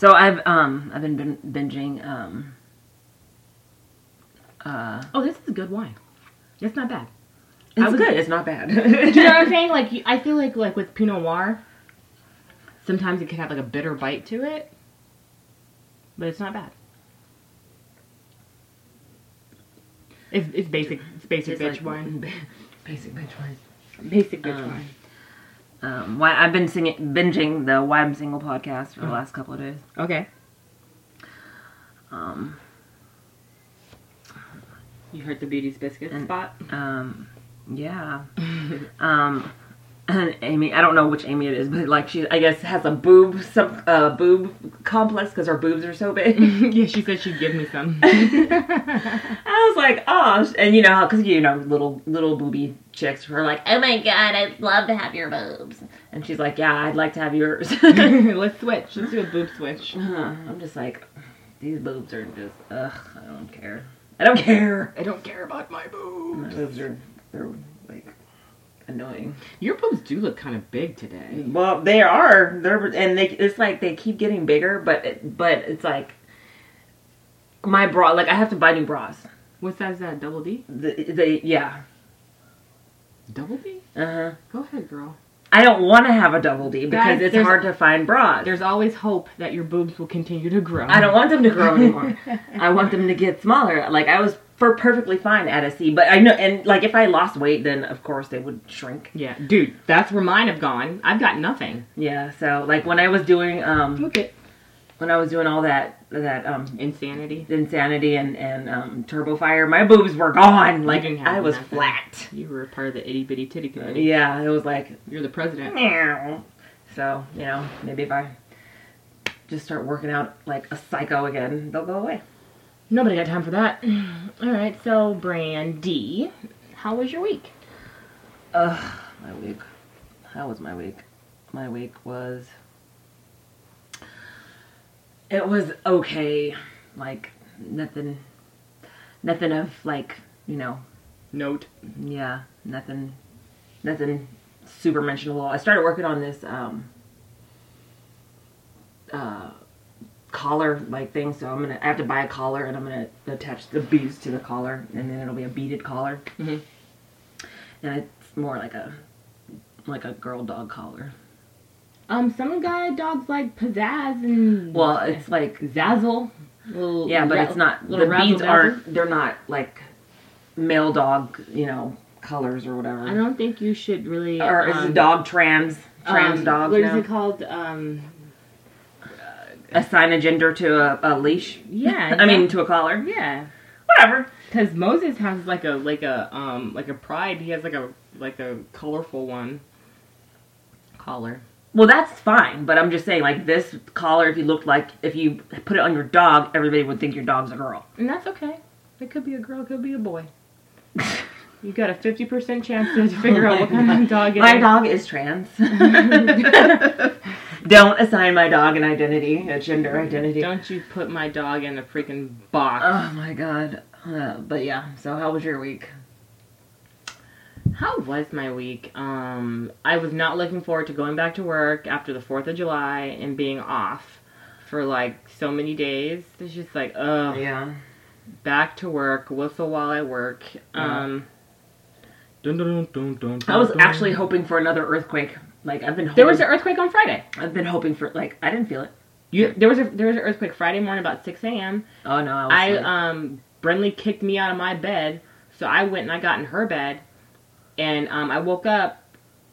So I've um I've been binging um uh Oh, this is a good wine. It's not bad. it's was- good. It's not bad. Do you know what I'm saying? Like, I feel like like with Pinot Noir, sometimes it can have like a bitter bite to it, but it's not bad. It's, it's basic. It's basic Tastes bitch like- wine. Basic bitch wine. Basic bitch Um, wine. Um, why I've been singing, binging the Why I'm Single podcast for the last couple of days. Okay. Um, You heard the Beauty's Biscuit And- spot? um, yeah. um, Amy, I don't know which Amy it is, but like she, I guess, has a boob, some uh, boob complex because her boobs are so big. yeah, she said she'd give me some. I was like, oh, and you know because you know, little little booby chicks were like, oh my god, I'd love to have your boobs, and she's like, yeah, I'd like to have yours. Let's switch. Let's do a boob switch. Uh, I'm just like, these boobs are just, ugh, I don't care. I don't care. I don't care about my boobs. My boobs are, they're annoying. Your boobs do look kind of big today. Well, they are. They're and they. It's like they keep getting bigger, but it, but it's like my bra. Like I have to buy new bras. What size is that? Double D? The, the yeah. Double D? Uh huh. Go ahead, girl. I don't want to have a double D because Guys, it's hard to find bras. There's always hope that your boobs will continue to grow. I don't want them to grow anymore. I want them to get smaller. Like I was for perfectly fine at a C, but I know and like if I lost weight, then of course they would shrink. Yeah, dude, that's where mine have gone. I've got nothing. Yeah. So like when I was doing um Look at when I was doing all that that um insanity. insanity and and um turbo fire my boobs were gone like i was nothing. flat You were a part of the itty bitty titty committee. yeah it was like You're the president. meow. so you know maybe if i just start working out like a psycho again they'll go away Nobody got time for that. All right, so Brandy, how was your week? ugh my week how was my week my week was it was okay like nothing nothing of like you know Note. Yeah, nothing, nothing super mentionable. I started working on this um, uh, collar like thing, so I'm gonna. I have to buy a collar, and I'm gonna attach the beads to the collar, and then it'll be a beaded collar. Mhm. And it's more like a like a girl dog collar. Um, some guy dogs like pizzazz and Well, it's like zazzle. Little, yeah, but it's not. The beads aren't. They're not like male dog, you know, colors or whatever. I don't think you should really. or is um, a dog trans trans um, dog? What is now? it called? Um, assign a gender to a, a leash. yeah. I mean, to a collar. yeah. Whatever. Because Moses has like a like a um like a pride. He has like a like a colorful one. Collar. Well, that's fine, but I'm just saying, like this collar, if you looked like if you put it on your dog, everybody would think your dog's a girl. And that's okay. It could be a girl, it could be a boy. you got a 50% chance to figure out what kind of dog is. My dog is trans. Don't assign my dog an identity, a gender identity. Don't you put my dog in a freaking box. Oh my god. Uh, but yeah. So how was your week? How was my week? Um, I was not looking forward to going back to work after the 4th of July and being off for like so many days. It's just like, ugh. Yeah. back to work, whistle while I work. Um, dun, dun, dun, dun, dun, I was dun. actually hoping for another earthquake Like I've been hoping, There was an earthquake on Friday. I've been hoping for like I didn't feel it. You, there was a there was an earthquake Friday morning about six a.m. Oh no, I was I um Brenly kicked me out of my bed, so I went and I got in her bed, and um I woke up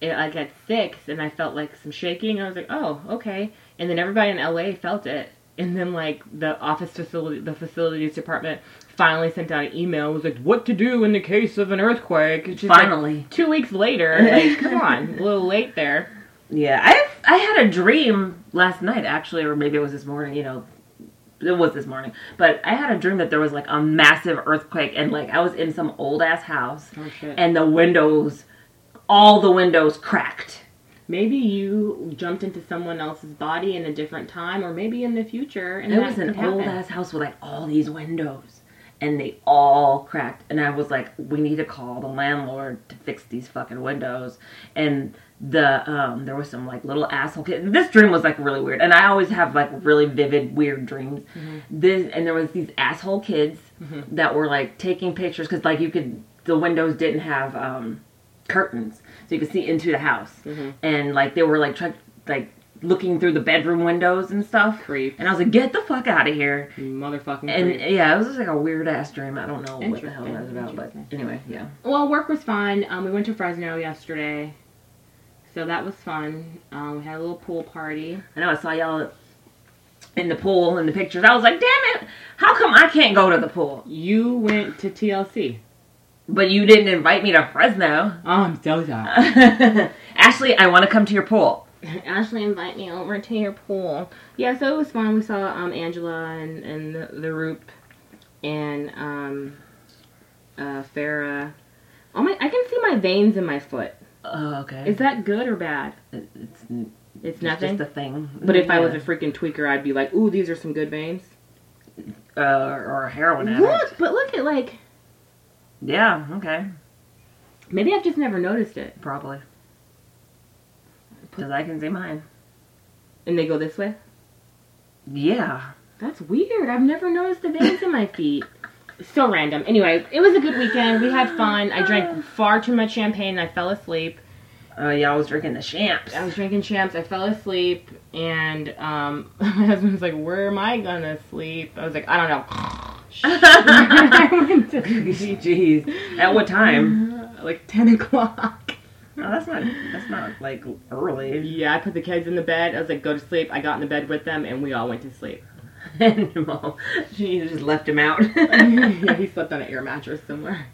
at, like at six, and I felt like some shaking. I was like, oh okay, and then everybody in LA felt it, and then like the office facility, the facilities department finally sent out an email. It was like, what to do in the case of an earthquake? It's just, like, finally. two weeks later. Like, come on, a little late there. Yeah, I I had a dream last night actually, or maybe it was this morning. You know, it was this morning. But I had a dream that there was like a massive earthquake, and like I was in some old ass house, Oh and the windows, all the windows cracked. Maybe you jumped into someone else's body in a different time, or maybe in the future. And it was an old ass house with like all these windows, and they all cracked. And I was like, we need to call the landlord to fix these fucking windows. And the um, there was some like little asshole kid. This dream was like really weird, and I always have like really vivid weird dreams. This and there was these asshole kids that were like taking pictures because like you could the windows didn't have um, curtains, so you could see into the house, and like they were like trying like looking through the bedroom windows and stuff. Creep. And I was like, get the fuck out of here. Motherfucking And creep. yeah, it was just like a weird ass dream. I don't know what the hell that was about, but anyway, yeah. Well, work was fine. Um, we went to Fresno yesterday, so that was fun. Um, we had a little pool party. I know I saw y'all in the pool in the pictures. I was like, damn it, how come I can't go to the pool? You went to TLC. But you didn't invite me to Fresno. Oh, I'm so sorry. Ashley, I want to come to your pool. Ashley invite me over to your pool. Yeah, so it was fun. We saw um, Angela and, and the, the Roop and um, uh, Farah. Oh my! I can see my veins in my foot. Oh, okay. Is that good or bad? It- it's, It's it's nothing. just a thing. but if I was a freaking tweaker, I'd be like, "Ooh, these are some good veins." uh, or a heroin addict. Look, but look at like Yeah, okay, maybe I've just never noticed it. probably. Because I can see mine. And they go this way. Yeah. That's weird. I've never noticed the veins in my feet. So random. Anyway, it was a good weekend. We had fun. I drank far too much champagne. I fell asleep. Oh, yeah, I was drinking the champs. I was drinking champs. I fell asleep, and um, my husband was like, "Where am I gonna sleep?" I was like, "I don't know." I went to. Jeez. At what time? like ten o'clock. Oh, that's not. That's not like early. Yeah, I put the kids in the bed. I was like, "Go to sleep." I got in the bed with them, and we all went to sleep. and your mom, she just left him out yeah, he slept on an air mattress somewhere.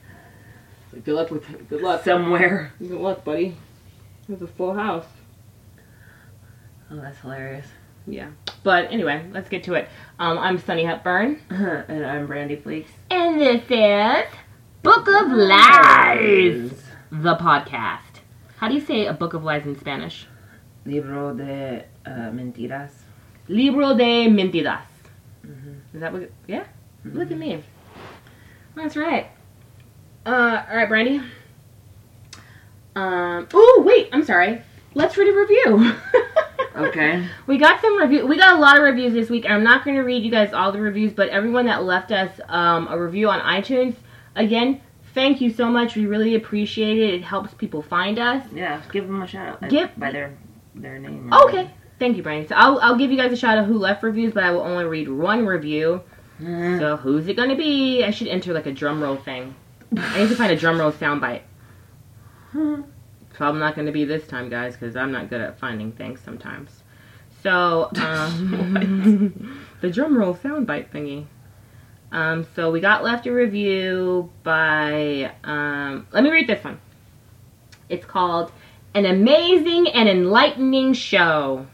Like, good luck with good luck. somewhere. Good luck, buddy. It was a full house. Oh, that's hilarious. Yeah. But anyway, let's get to it. Um, I'm Sunny Hepburn. and I'm Brandy Fleeks. And this is Book of Lies, the podcast. How do you say a book of lies in Spanish? Libro de uh, mentiras. Libro de mentiras. Is that what? Yeah. Look at me. That's right. Uh, all right, Brandy. Um. Oh, wait. I'm sorry. Let's read a review. Okay. We got some review. We got a lot of reviews this week, and I'm not going to read you guys all the reviews, but everyone that left us um, a review on iTunes, again, thank you so much. We really appreciate it. It helps people find us. Yeah, give them a shout out. Give- by their their name. Okay, thank you, Brian. So I'll I'll give you guys a shout out who left reviews, but I will only read one review. Mm. So who's it going to be? I should enter like a drum roll thing. I need to find a drum roll soundbite. It's probably not going to be this time, guys, because I'm not good at finding things sometimes. So, um, the drum roll soundbite thingy. Um, so we got left a review by, um, let me read this one. It's called An Amazing and Enlightening Show.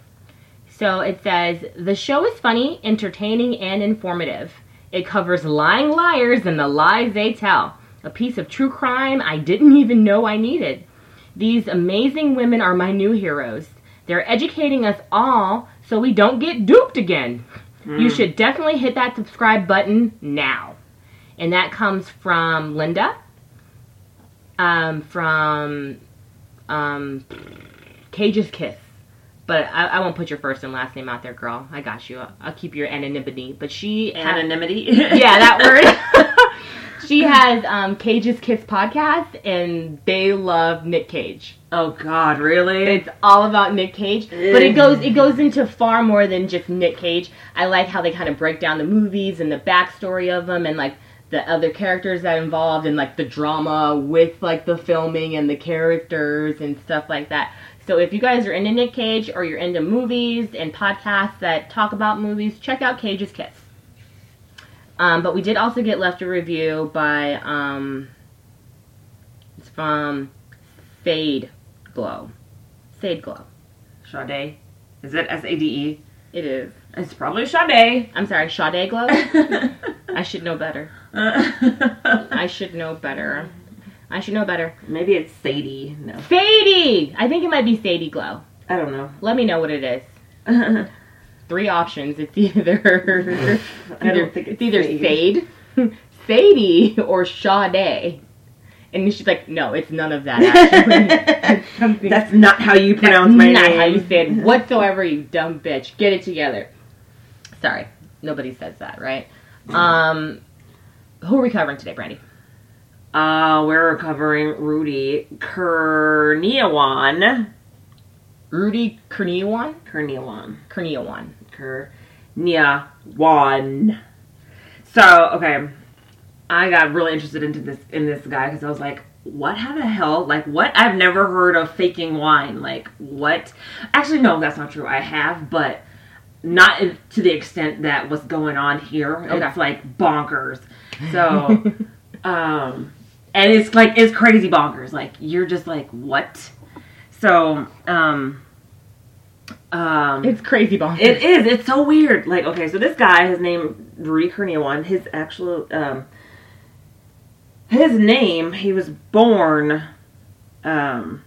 So it says, the show is funny, entertaining, and informative. It covers lying liars and the lies they tell. A piece of true crime I didn't even know I needed. These amazing women are my new heroes. They're educating us all so we don't get duped again. You should definitely hit that subscribe button now. And that comes from Linda, um, from um, Cage's Kiss. But I, I won't put your first and last name out there, girl. I got you. I'll, I'll keep your anonymity. But she Anonymity. yeah, that word. She has um, Cage's Kiss podcast, and they love Nick Cage. Oh God, really? It's all about Nick Cage, but it goes it goes into far more than just Nick Cage. I like how they kind of break down the movies and the backstory of them, and like the other characters that involved, and like the drama with like the filming and the characters and stuff like that. So if you guys are into Nick Cage or you're into movies and podcasts that talk about movies, check out Cage's Kiss. Um, but we did also get left a review by um, it's from Fade Glow. Fade Glow. Sade. Is it S A D E? It is. It's probably Sade. I'm sorry, Sade Glow. I should know better. I should know better. I should know better. Maybe it's Sadie. No, Sadie! I think it might be Sadie Glow. I don't know. Let me know what it is. Three options. It's either I don't think it's it's either. Sade, Sadie, or Sade. And she's like, no, it's none of that. Actually, That's not how you pronounce my not name. Not how you say it whatsoever, you dumb bitch. Get it together. Sorry, nobody says that, right? Um, who are we covering today, Brandy? Uh, we're covering Rudy Kurniawan. Rudy Kurniawan Kurniawan Kurniawan? Kurniawan. Kurniawan. Kurniawan. So, okay. I got really interested into this in this guy because I was like, what how the hell? Like what? I've never heard of faking wine. Like what? Actually no, that's not true. I have, but not in, to the extent that what's going on here. Okay. It's like bonkers. So um and it's like it's crazy bonkers. Like you're just like, what? So, um um It's crazy bonkers. it is. It's so weird. Like, okay, so this guy, his name Rudy Kurniawan, his actual um his name, he was born um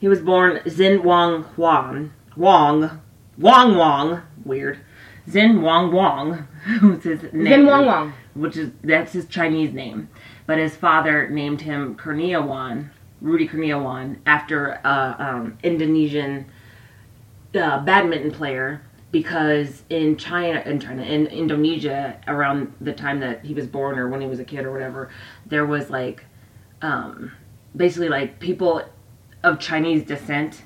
he was born Zin Wang Huang Wong Wong Wong weird. Zin Wang Wang was his name. Zin Wang Wang. Which is that's his Chinese name. But his father named him Kurniawan, Rudy Kurniawan, after a um, Indonesian uh, badminton player because in China, in China, in Indonesia, around the time that he was born or when he was a kid or whatever, there was like, um, basically like people of Chinese descent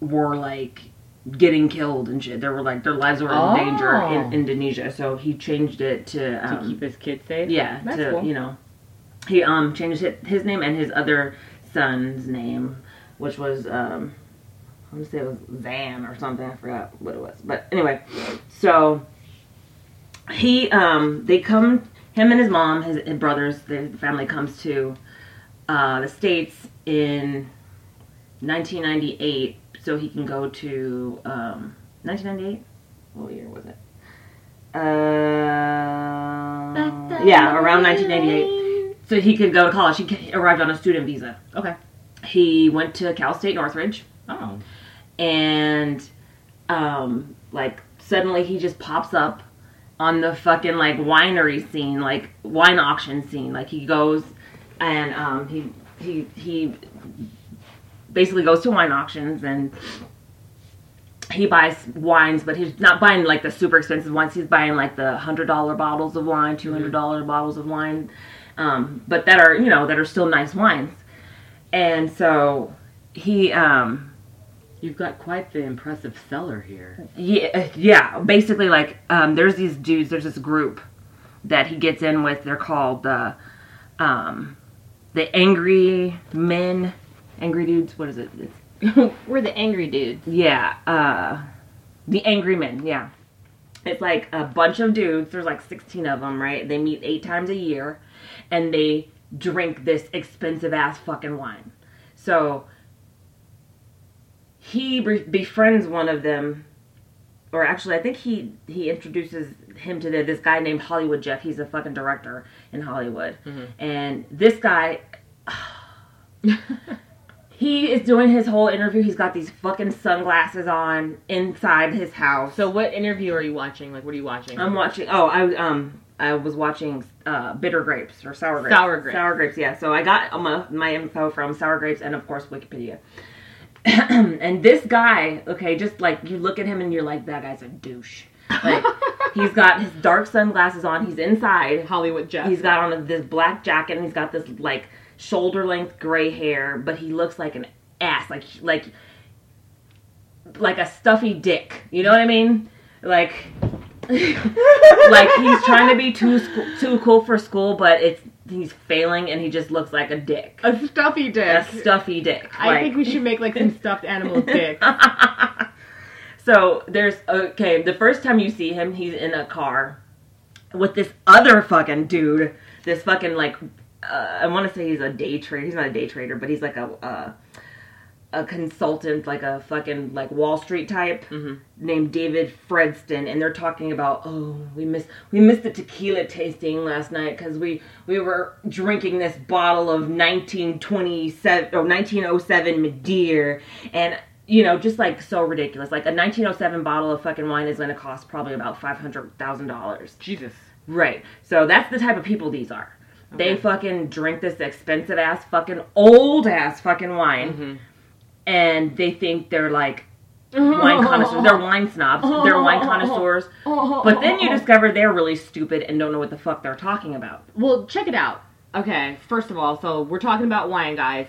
were like getting killed and shit. They were like their lives were in danger Oh. in Indonesia. So he changed it to To um, keep his kids safe? yeah, That's to cool. you know, he um changed his, his name and his other son's name, which was um, I'm gonna say it was Zan or something. I forgot what it was, but anyway, so he um they come him and his mom, his, his brothers, the family comes to uh, the states in 1998, so he can go to um 1998. What year was it? Uh, yeah, around 1988. So he could go to college. He arrived on a student visa. Okay. He went to Cal State Northridge, Oh. and um, like suddenly he just pops up on the fucking like winery scene, like wine auction scene. Like he goes and um, he he he basically goes to wine auctions and he buys wines, but he's not buying like the super expensive wines. He's buying like the hundred dollar bottles of wine, two hundred dollar bottles of wine, um, but that are you know that are still nice wines. And so he, um, You've got quite the impressive cellar here. yeah, yeah, basically like um, there's these dudes. There's this group that he gets in with. They're called the, um, the angry men, angry dudes. What is it? It's We're the angry dudes. Yeah, uh, the Angry Men. Yeah, it's like a bunch of dudes. There's like 16 of them, right? They meet eight times a year, and they drink this expensive ass fucking wine. So he befriends one of them, or actually, I think he he introduces him to the, this guy named Hollywood Jeff. He's a fucking director in Hollywood, and this guy. He is doing his whole interview. He's got these fucking sunglasses on inside his house. So what interview are you watching? Like, what are you watching? I'm watching. Oh, I um I was watching uh, bitter grapes or sour grapes. Sour grapes. Sour grapes. Yeah. So I got my, my info from sour grapes and of course Wikipedia. and this guy, okay, just like you look at him and you're like, that guy's a douche. Like He's got his dark sunglasses on. He's inside. Hollywood Jeff. He's got on this black jacket and he's got this like shoulder length gray hair, but he looks like an ass, like like like a stuffy dick. You know what I mean? Like like he's trying to be too sc- too cool for school, but it's he's failing and he just looks like a dick. a stuffy dick. A stuffy dick. I like- think we should make like some stuffed animal dicks. So there's okay. The first time you see him, he's in a car with this other fucking dude. This fucking like, uh, I want to say he's a day trader. He's not a day trader, but he's like a uh, a consultant, like a fucking like Wall Street type mm-hmm. named David Fredston. And they're talking about oh we missed we missed the tequila tasting last night because we we were drinking this bottle of 1927 or 1907 Madeira and you know, just like so ridiculous. Like a 1907 bottle of fucking wine is going to cost probably about five hundred thousand dollars. Jesus. Right. So that's the type of people these are. They fucking drink this expensive ass fucking old ass fucking wine, mm-hmm. And they think they're like wine connoisseurs. They're wine snobs. They're wine connoisseurs. But then you discover they're really stupid and don't know what the fuck they're talking about. Well, check it out. Okay, first of all, so we're talking about wine, guys.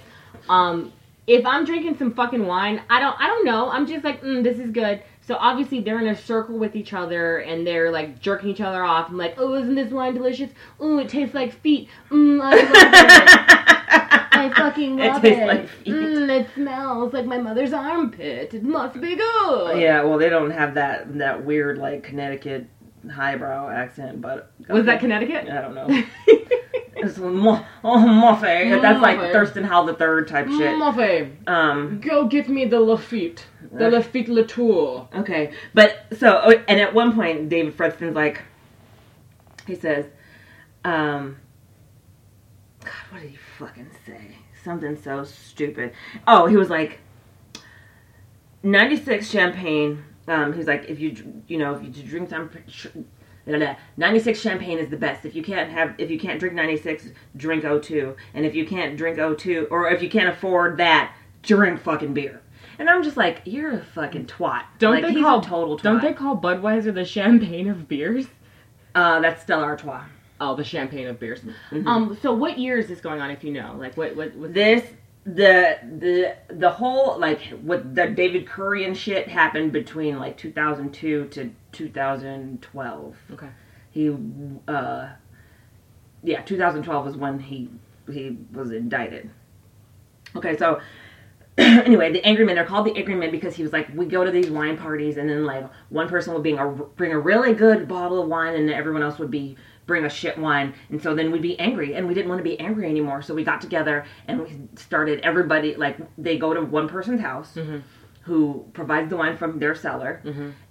Um, if I'm drinking some fucking wine, I don't, I don't know. I'm just like, mm, this is good. So obviously they're in a circle with each other and they're like jerking each other off. I'm like, oh, isn't this wine delicious? Oh, it tastes like feet. Mm, I. Fucking love tastes it. like. Mm, it smells like my mother's armpit. It must be good. Yeah, well, they don't have that that weird like Connecticut highbrow accent, but Was that Connecticut? I don't know. It's mo- oh. That's like Thurston Howell the third type shit. Muffy, Um. go get me the Lafite. The Lafite Latour. Okay, but so oh, and at one point, David Fredston's like, he says, um, God, what did he fucking say? Something so stupid. Oh, he was like, ninety six champagne. Um, he's like, if you you know if you drink some. 96 champagne is the best. If you can't have if you can't drink 96, drink O2. And if you can't drink O2, or if you can't afford that, drink fucking beer. And I'm just like, you're a fucking twat. Don't like, they call a total twat. Don't they call Budweiser the champagne of beers? Uh, that's Stella Artois. Oh, the champagne of beers. Mm-hmm. Um. So what year is this going on? If you know, like what what what This the the the whole like what the David Curry and shit happened between like 2002 to 2012. Okay. He uh yeah, 2012 was when he he was indicted. Okay, so anyway, the angry men are called the angry men because he was like, we go to these wine parties and then like one person would bring a bring a really good bottle of wine and everyone else would be bring a shit one. and so then we'd be angry and we didn't want to be angry anymore so we got together and we started everybody like they go to one person's house who provides the wine from their cellar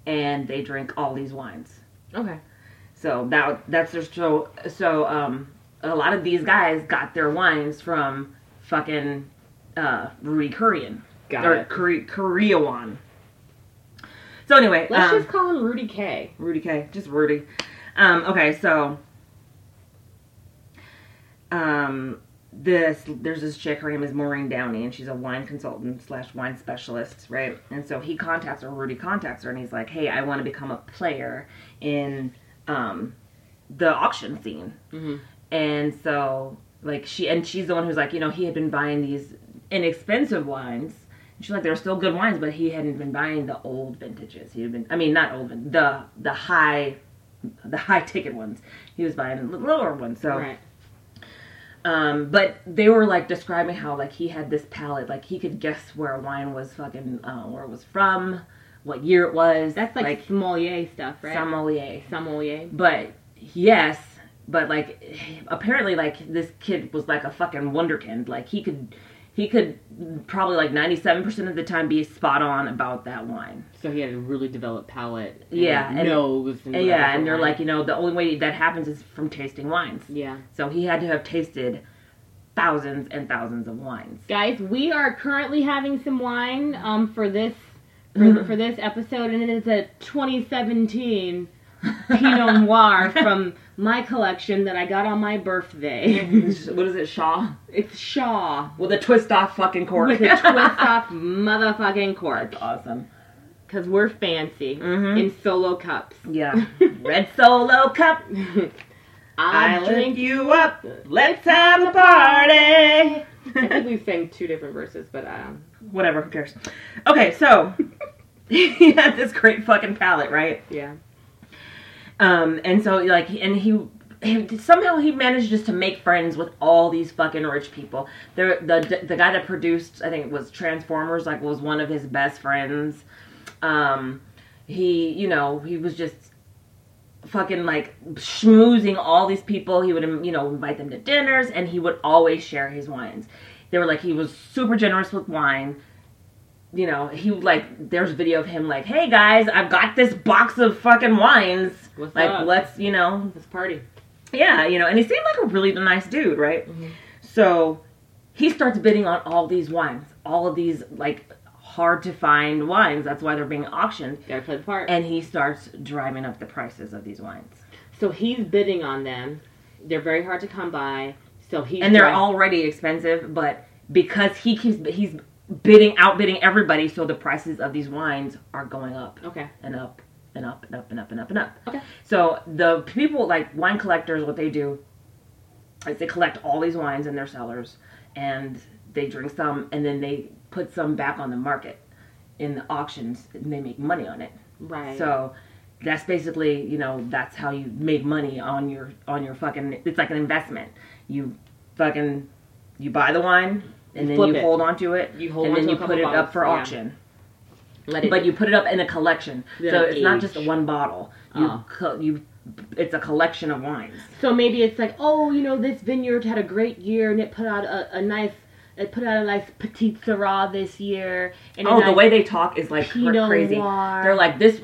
and they drink all these wines Okay. so that that's just so so um a lot of these guys got their wines from fucking uh Rudy Korean. Got or it. Kore- Koreawan. So anyway, Let's um, just call him Rudy K. Rudy K. Just Rudy. Um, okay, so um this there's this chick, her name is Maureen Downey, and she's a wine consultant slash wine specialist, right? And so he contacts her, Rudy contacts her, and he's like, Hey, I want to become a player in um the auction scene. And so like she and she's the one who's like, you know, he had been buying these inexpensive wines. And she's like, they're still good wines, but he hadn't been buying the old vintages. He had been, I mean, not old, the the high, the high ticket ones. He was buying the lower ones. So, Right. um, but they were like describing how like he had this palate, like he could guess where a wine was fucking, uh, where it was from, what year it was. That's like, like sommelier stuff, right? sommelier. sommelier. But yes, but like apparently like this kid was like a fucking wonderkind. Like he could he could probably like 97% of the time be spot on about that wine. So he had a really developed palate. And Yeah, and- nose. And And yeah, and they're wine. like, you know, the only way that happens is from tasting wines. yeah. So he had to have tasted thousands and thousands of wines. Guys, we are currently having some wine um, for this for, for this episode, and it is a 2017 Pinot Noir from my collection that I got on my birthday. what is it, Shaw? It's Shaw With a twist off fucking cork. with a twist off motherfucking cork, That's awesome. because we're fancy Mhm. in solo cups. Yeah. Red Solo cup. I I'll drink you up. Let's have a party. I think we sang two different verses, but um, Whatever, who cares? Okay, so he had this great fucking palette, right? yeah. Um, and so like, and he, somehow he managed just to make friends with all these fucking rich people. The the the guy that produced, I think it was Transformers, like was one of his best friends. Um, he, you know, he was just fucking like schmoozing all these people. He would, you know, invite them to dinners, and he would always share his wines. They were like he was super generous with wine. You know, he like there's video of him like, "Hey guys, I've got this box of fucking wines. What's like, up? let's, you know, This party. yeah, you know." And he seemed like a really nice dude, right? Mm-hmm. So he starts bidding on all these wines, all of these like hard to find wines. That's why they're being auctioned Gotta play the part. and he starts driving up the prices of these wines. so he's bidding on them. They're very hard to come by. So he And they're already expensive, but because he keeps he's bidding outbidding everybody, so the prices of these wines are going up okay. and up and up and up and up and up and up. Okay. So the people like wine collectors, what they do is they collect all these wines in their cellars and they drink some and then they put some back on the market in the auctions and they make money on it. Right. So that's basically, you know, that's how you make money on your on your fucking it's like an investment. You fucking you buy the wine and then Flip you it. hold on to it You hold and then you put it bottles, up for yeah. auction. let it. But you put it up in a collection. Then so it's not age. just one bottle. You Oh. co- you it's a collection of wines. So maybe it's like, oh, you know, this vineyard had a great year and it put out a, a nice, it put out a nice petite Syrah this year. And Oh, the way they talk is like Pinot crazy. Noir. They're like this.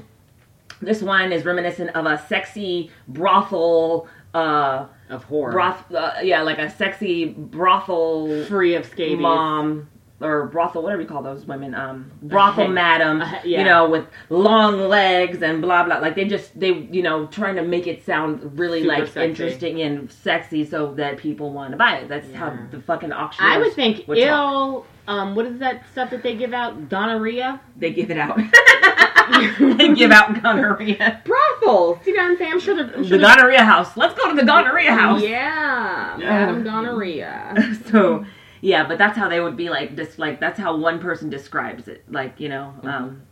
This wine is reminiscent of a sexy brothel. Uh, of horror, broth. Uh, yeah, like a sexy brothel free of scabies. mom or brothel, whatever you call those women. Um, brothel head- madam. a he- yeah. You know, with long legs and blah blah. Like they just they you know trying to make it sound really Super like sexy. interesting and sexy so that people want to buy it. That's how the fucking auction. I would think would talk. ill. Um, what is that stuff that they give out? Gonorrhea. They give it out. they give out gonorrhea. Brothels. You know what I'm saying? I'm sure they're. I'm The sure gonorrhea house. Let's go to the gonorrhea house. Yeah, Madam Gonorrhea. so yeah, but that's how they would be like just like that's how one person describes it. Like, you know, Mm-hmm. um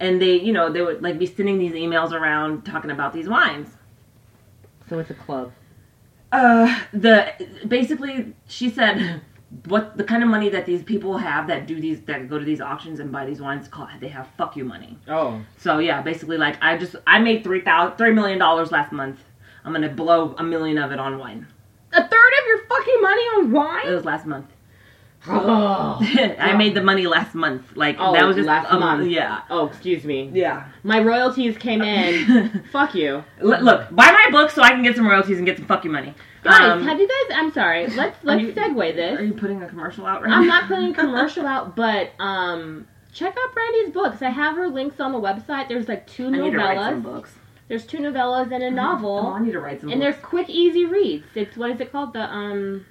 and they, you know, they would like be sending these emails around talking about these wines. So it's a club. Uh the basically she said what the kind of money that these people have that do these that go to these auctions and buy these wines called they have fuck you money. Oh. So yeah, basically like I just I made three thousand three million dollars last month. I'm gonna blow a million of it on wine. A third of your fucking money on wine? It was last month. Oh. I made the money last month. Like Oh, that was just last um, month. Yeah. Oh, excuse me. Yeah. My royalties came in. Fuck you. Look, look, buy my book so I can get some royalties and get some fucking money. Guys, Um, have you guys? I'm sorry. Let's let's you- segue this. Are you putting a commercial out right now? I'm now? not putting a commercial out, but um, check out Brandy's books. I have her links on the website. There's like two I need to write some novellas. books. There's two novellas and a novel. Oh, I need to write some and books. there's quick, easy reads. It's what is it called? The um,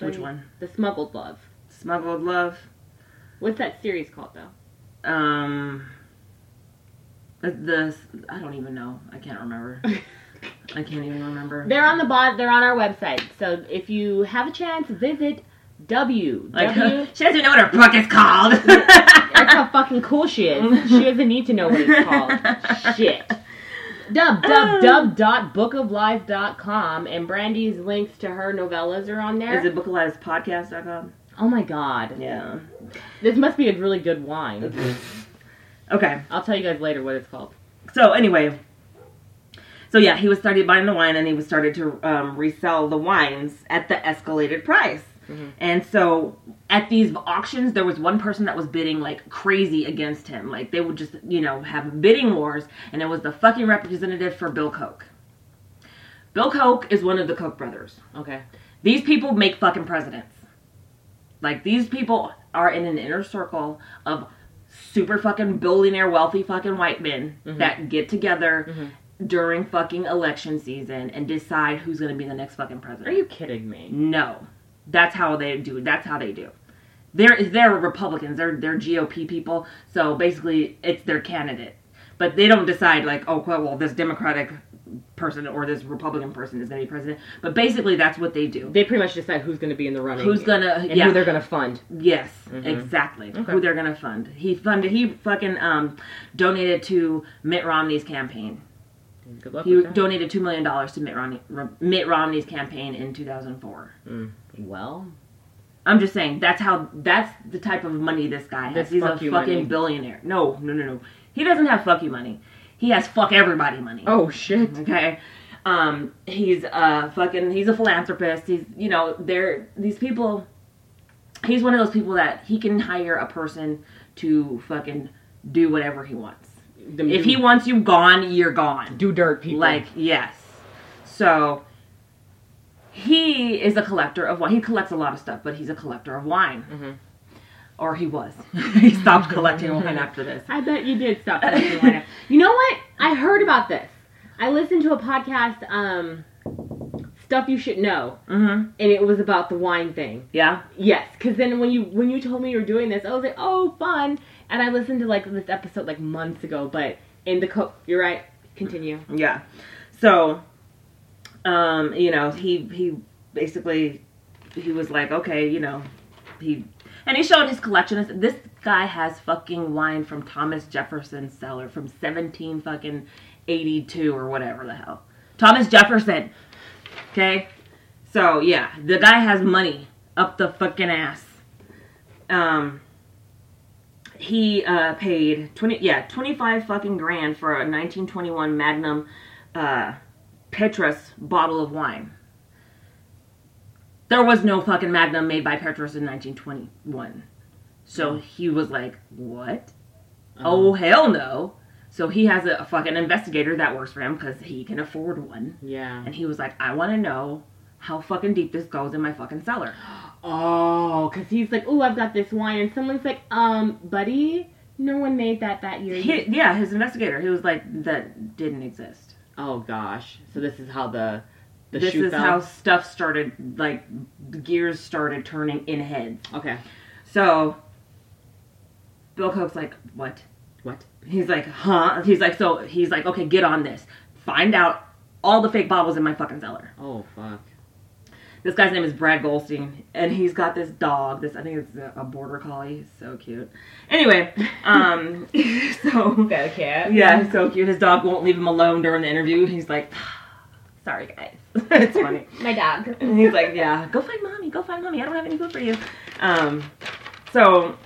Which one? The Smuggled Love. Smuggled Love. What's that series called though? Um. The I don't even know. I can't remember. I can't even remember. They're on the bot. They're on our website. So if you have a chance, visit w like w. she doesn't know what her book is called. That's how fucking cool she is. She doesn't need to know what it's called. Shit. www.bookoflife.com and Brandy's links to her novellas are on there. Is it bookalivespodcast.com? Oh my god. Yeah. This must be a really good wine. Okay. I'll tell you guys later what it's called. So anyway, so yeah, he was started buying the wine and he was started to um, resell the wines at the escalated price. And so at these auctions, there was one person that was bidding like crazy against him. Like they would just, you know, have bidding wars, and it was the fucking representative for Bill Koch. Bill Koch is one of the Koch brothers. Okay. These people make fucking presidents. Like these people are in an inner circle of super fucking billionaire wealthy fucking white men mm-hmm. that get together mm-hmm. during fucking election season and decide who's going to be the next fucking president. Are you kidding me? No. That's how they do. That's how they do. They're they're Republicans. They're they're GOP people. So basically, it's their candidate. but they don't decide like, oh, well, well, this Democratic person or this Republican person is going to be president. But basically, that's what they do. They pretty much decide who's going to be in the running. Who's gonna? and yeah, who they're going to fund. Yes, exactly. Okay. Who they're gonna fund? He funded. He fucking um, donated to Mitt Romney's campaign. Good luck He with that. donated two million dollars to Mitt Romney, Mitt Romney's campaign in 2004. Well, I'm just saying that's how that's the type of money this guy has. This He's a fuck you fucking money. billionaire. No, no, no, no. He doesn't have fuck you money. He has fuck everybody money. oh shit. Okay. Um, he's a fucking he's a philanthropist. He's you know, they're these people he's one of those people that he can hire a person to fucking do whatever he wants. Them If do- he wants you gone, you're gone. do dirt people. Like, yes. So he is a collector of wine. He collects a lot of stuff, but he's a collector of wine. Mm-hmm. Or he was. he stopped collecting wine after this. I bet you did stop collecting wine. You know what? I heard about this. I listened to a podcast, um, stuff you should know, Mm-hmm. and it was about the wine thing. Yeah. Yes, because then when you when you told me you were doing this, I was like, oh, fun. And I listened to like this episode like months ago, but in the co- you're right. Continue. Yeah. So, um, you know, he he basically he was like, okay, you know, he and he showed his collection. This guy has fucking wine from Thomas Jefferson's cellar from seventeen fucking eighty two or whatever the hell. Thomas Jefferson. Okay. So yeah, the guy has money up the fucking ass. Um. He uh, paid twenty, yeah, twenty five fucking grand for a nineteen twenty one Magnum uh, Petrus bottle of wine. There was no fucking Magnum made by Petrus in 1921. So he was like, what? Oh, hell no. So he has a, a fucking investigator that works for him because he can afford one. Yeah. And he was like, I want to know how fucking deep this goes in my fucking cellar. Oh, because he's like, oh, I've got this wine, and someone's like, um, buddy, no one made that that year. He, yeah, his investigator. He was like, that didn't exist. oh gosh. So this is how the the this is fell? how stuff started, like, gears started turning in heads. Okay. So, Bill Koch's like, what? What? He's like, huh? He's like, so, he's like, okay, get on this. Find out all the fake bottles in my fucking cellar. Oh fuck. This guy's name is Brad Goldstein, and he's got this dog. This I think it's a, a border collie. He's so cute. Anyway, um, so Got a cat. yeah, he's so cute. His dog won't leave him alone during the interview. He's like, sorry guys, it's funny. My dog. And he's like, yeah, go find mommy, go find mommy. I don't have any food for you. Um, so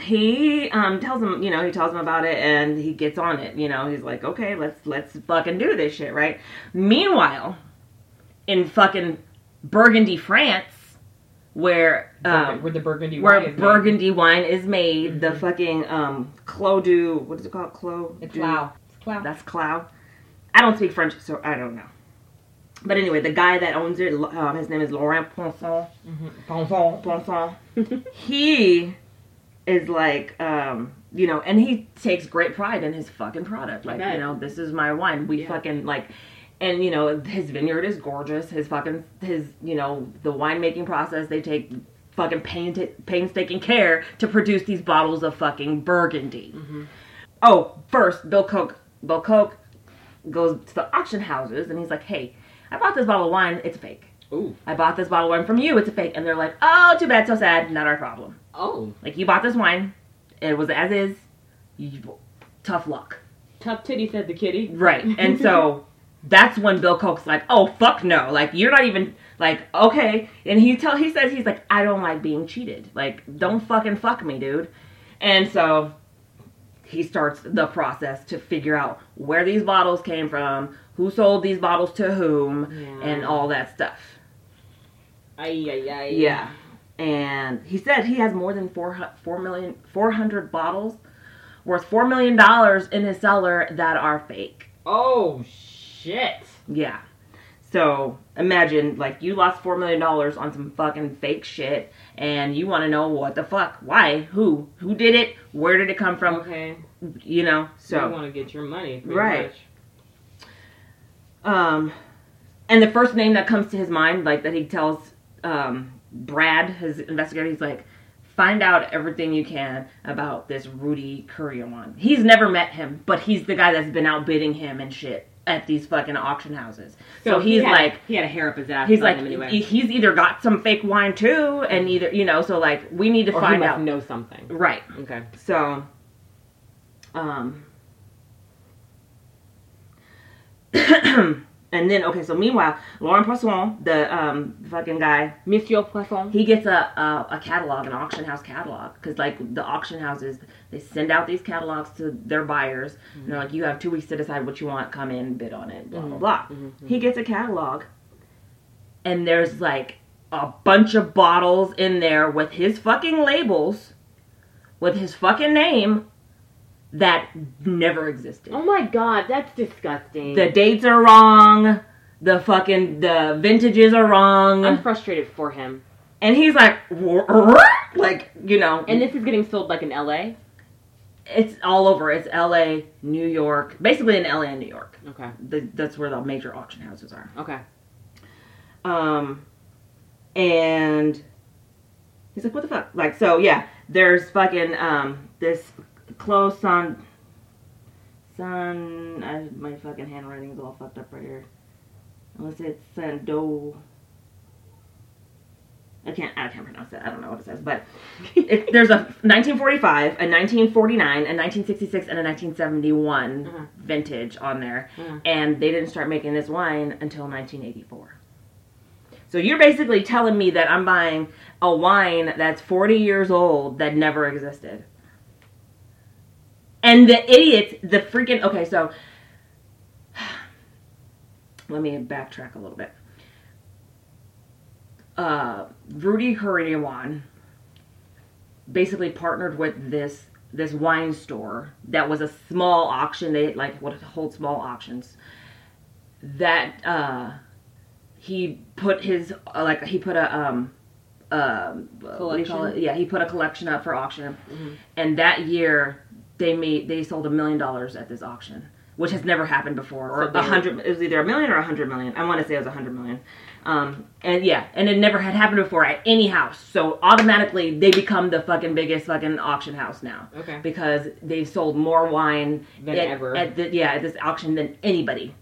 he um tells him, you know, he tells him about it, and he gets on it. You know, he's like, okay, let's let's fucking do this shit, right? Meanwhile, in fucking Burgundy, France, where um, where the burgundy where wine is made. Burgundy wine is made, the fucking um Clos du what is it called? Clos It's du- Lao. It's Lao. That's Cloud. I don't speak French, so I don't know. But anyway, the guy that owns it, um, his name is Laurent Ponsot. Bonbon. Ponsot. he is like, um, you know, and he takes great pride in his fucking product. Like, you know, this is my wine. We Yeah. fucking like, and you know, his vineyard is gorgeous. His fucking, his, you know, the winemaking process. They take fucking pain- painstaking care to produce these bottles of fucking Burgundy. Oh, first, Bill Koch, Bill Koch goes to the auction houses and he's like, hey, I bought this bottle of wine. It's a fake. Ooh. I bought this bottle of wine from you. It's a fake. And they're like, oh, too bad, so sad. Not our problem. Oh. Like, you bought this wine. It was as is. You, tough luck. Tough titty said the kitty. Right. And so that's when Bill Koch's like, oh, fuck no. Like, you're not even, like, okay. And he tell he says, he's like, I don't like being cheated. Like, don't fucking fuck me, dude. And so he starts the process to figure out where these bottles came from, who sold these bottles to whom, Yeah. and all that stuff. Ay, ay, ay. Yeah. And he said he has more than four, hu- four million, 400 bottles worth $4 million in his cellar that are fake. Oh, shit. Yeah. So imagine, like, you lost $4 million on some fucking fake shit, and you want to know what the fuck, why, who, who did it, where did it come from, Okay. you know? So. You want to get your money. Right. much. um, and the first name that comes to his mind, like, that he tells, um, Brad, his investigator, he's like, find out everything you can about this Rudy Kuryawan. He's never met him, but he's the guy that's been outbidding him and shit at these fucking auction houses. So, he he's had- like, he had a hair up his ass. he's like, anyway. he's either got some fake wine too, and either you know, so like we need to or he find out. know something. Right. Okay. So, um, and then okay, so meanwhile, Laurent Ponsot, the um fucking guy, Monsieur Ponsot. he gets a a, a catalog, an auction house catalog, because like the auction houses, they send out these catalogs to their buyers, and they're like, you have two weeks to decide what you want, come in, bid on it, blah blah blah. He gets a catalog, and there's like a bunch of bottles in there with his fucking labels, with his fucking name, that never existed. Oh my god, that's disgusting. The dates are wrong. The fucking the vintages are wrong. I'm frustrated for him. and he's like, like you know, And this is getting sold like in LA. it's all over. It's L.A., New York, basically in L.A. and New York. Okay. The, that's where the major auction houses are. Okay. Um, and he's like, what the fuck? Like, so yeah, there's fucking um this close on Son, I, my fucking handwriting is all fucked up right here. Unless it's Sando. I can't. I can't pronounce it. I don't know what it says, but it, there's a 1945, a 1949, a 1966, and a 1971 Mhm. vintage on there, Mhm. and they didn't start making this wine until 1984. So you're basically telling me that I'm buying a wine that's 40 years old that never existed. And the idiots, the freaking okay, so let me backtrack a little bit. Uh, Rudy Kurniawan basically partnered with this this wine store that was a small auction. They like would hold small auctions. That uh, he put his uh, like he put a um um what do you call Collection? it? Yeah, he put a collection up for auction, Mhm. and that year they made they sold a million dollars at this auction, which has never happened before. Or a hundred. It was either a million or a hundred million. I want to say it was a hundred million. Um, and yeah, and it never had happened before at any house. So automatically they become the fucking biggest fucking auction house now Okay. because they sold more wine Than at, ever. at the, yeah at this auction than anybody.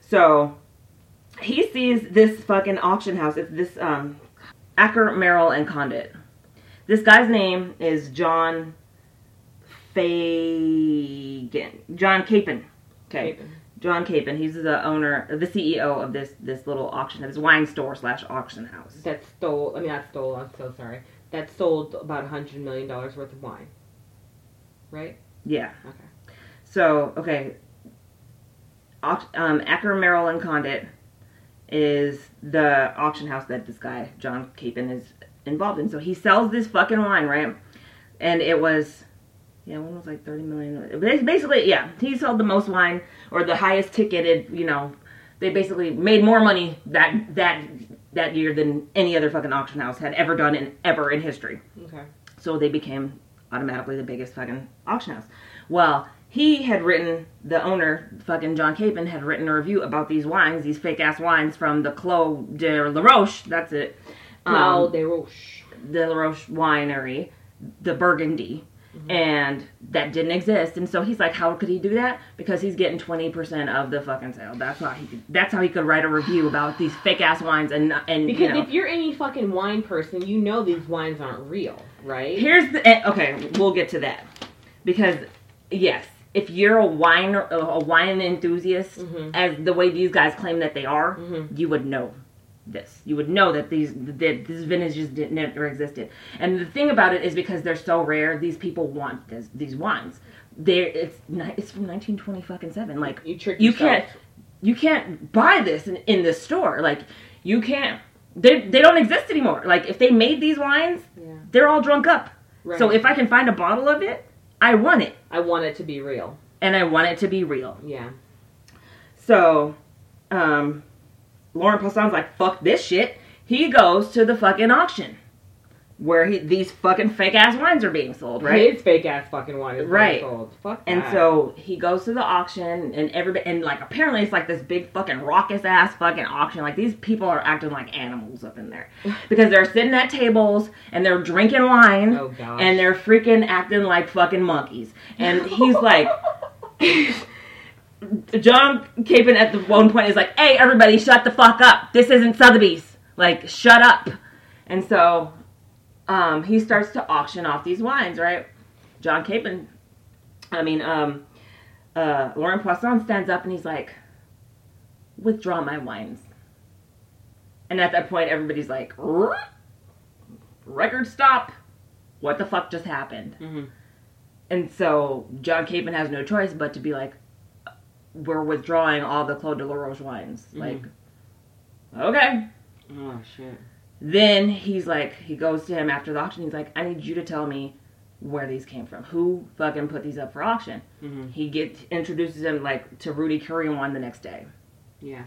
So he sees this fucking auction house. It's this um, Acker, Merrall, and Condit. This guy's name is John Fagan. John Kapon. Okay. John Kapon. He's the owner, the CEO of this this little auction, this wine store slash auction house. That stole. I mean, not stole. I'm so sorry. That sold about a hundred million dollars worth of wine. Right. Yeah. Okay. So okay, um, Acker, Merrall, and Condit is the auction house that this guy John Kapon is involved in. So he sells this fucking wine, right? And it was, yeah, one was like thirty million. Ba- Basically, yeah, he sold the most wine or the highest ticketed. You know, they basically made more money that that that year than any other fucking auction house had ever done in ever in history. Okay. So they became automatically the biggest fucking auction house. Well, he had written, the owner, fucking John Kapon, had written a review about these wines, these fake ass wines from the Clos de La Roche, that's it. Um, de Roche. the La Roche winery, the Burgundy. And that didn't exist, and so he's like, "How could he do that? Because he's getting twenty percent of the fucking sale. That's why he. Could, that's how he could write a review about these fake ass wines and and Because you know. if you're any fucking wine person, you know these wines aren't real, right? Here's the eh, okay. We'll get to that because yes, if you're a wine a wine enthusiast, Mhm. as the way these guys claim that they are, Mhm. you would know this. You would know that these that this vintage just didn't never existed. And the thing about it is because they're so rare, these people want this, these wines. They're it's it's from 1920 fucking seven. Like You you can't you can't buy this in, in the store. Like you can't. They they don't exist anymore. Like if they made these wines, Yeah. they're all drunk up. Right. So if I can find a bottle of it, I want it. I want it to be real. And I want it to be real. Yeah. So, um, Laurent Ponsot's like, fuck this shit. He goes to the fucking auction. where he, these fucking fake ass wines are being sold, right? His fake ass fucking one is Right. sold. Fuck And that. so he goes to the auction, and everybody, and like apparently it's like this big fucking raucous ass fucking auction. Like these people are acting like animals up in there because they're sitting at tables and they're drinking wine Oh, and they're freaking acting like fucking monkeys. And he's like, John Kapon at the one point is like, "Hey, everybody, shut the fuck up! This isn't Sotheby's. Like, shut up!" And so, um, he starts to auction off these wines, right? John Kapon, I mean, um, uh, Laurent Ponsot stands up and he's like, "Withdraw my wines." And at that point, everybody's like, "R- "Record stop! What the fuck just happened?" Mhm. And so John Kapon has no choice but to be like, we're withdrawing all the Clos de la Roche wines. Like, okay. Oh shit. Then he's like, he goes to him after the auction. He's like, I need you to tell me where these came from. Who fucking put these up for auction? Mhm. He gets introduces him like to Rudy Kurniawan the next day. Yeah.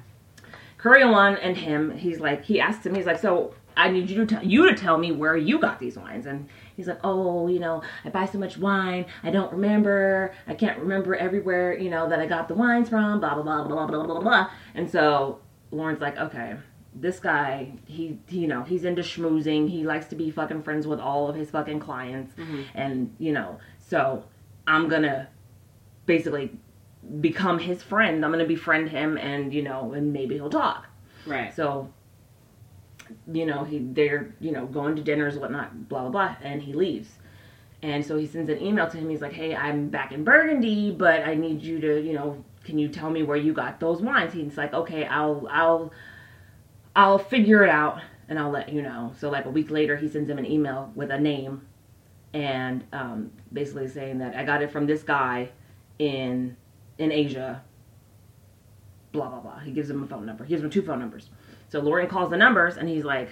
Kurniawan and him, he's like, he asks him, he's like, so I need you to tell you to tell me where you got these wines. And He's like, oh, you know, I buy so much wine, I don't remember, I can't remember everywhere, you know, that I got the wines from, blah blah blah blah blah blah blah. And so Laurent's like, okay, this guy, he, he, you know, he's into schmoozing. He likes to be fucking friends with all of his fucking clients, mm-hmm. and you know, so I'm gonna basically become his friend. I'm gonna befriend him, and you know, and maybe he'll talk. Right. So you know, he they're you know going to dinners, whatnot, blah blah blah, and he leaves. And so he sends an email to him. He's like, "Hey, I'm back in Burgundy, but I need you to, you know, can you tell me where you got those wines?" He's like, "Okay, I'll I'll I'll figure it out and I'll let you know." So like a week later, he sends him an email with a name and um, basically saying that I got it from this guy in in Asia. Blah blah blah. He gives him a phone number. He gives him two phone numbers. So Laurent calls the numbers and he's like,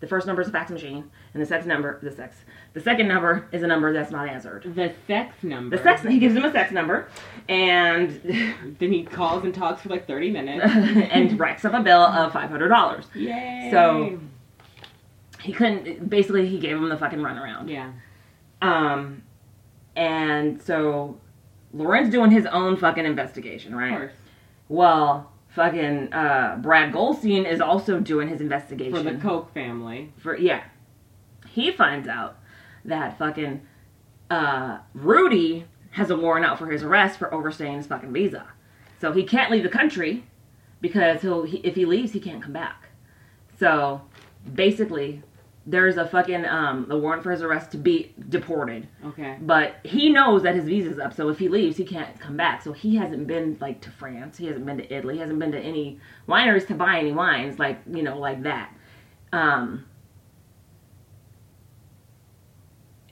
the first number is a fax machine, and the sex number, the sex, the second number is a number that's not answered. The sex number. The sex, he gives him a sex number, and Then he calls and talks for like 30 minutes. and racks up a bill of five hundred dollars. Yay. So- He couldn't. Basically, he gave him the fucking runaround. Yeah. Um, and so Laurent's doing his own fucking investigation, right? Of course. Well, fucking uh, Brad Goldstein is also doing his investigation For the Koch family. for yeah. He finds out that fucking uh, Rudy has a warrant out for his arrest for overstaying his fucking visa, so he can't leave the country because he'll he, if he leaves he can't come back. So basically, there's a fucking um, a warrant for his arrest to be deported. Okay. But he knows that his visa's up, so if he leaves, he can't come back. So he hasn't been like to France. He hasn't been to Italy. He hasn't been to any wineries to buy any wines, like you know, like that. Um.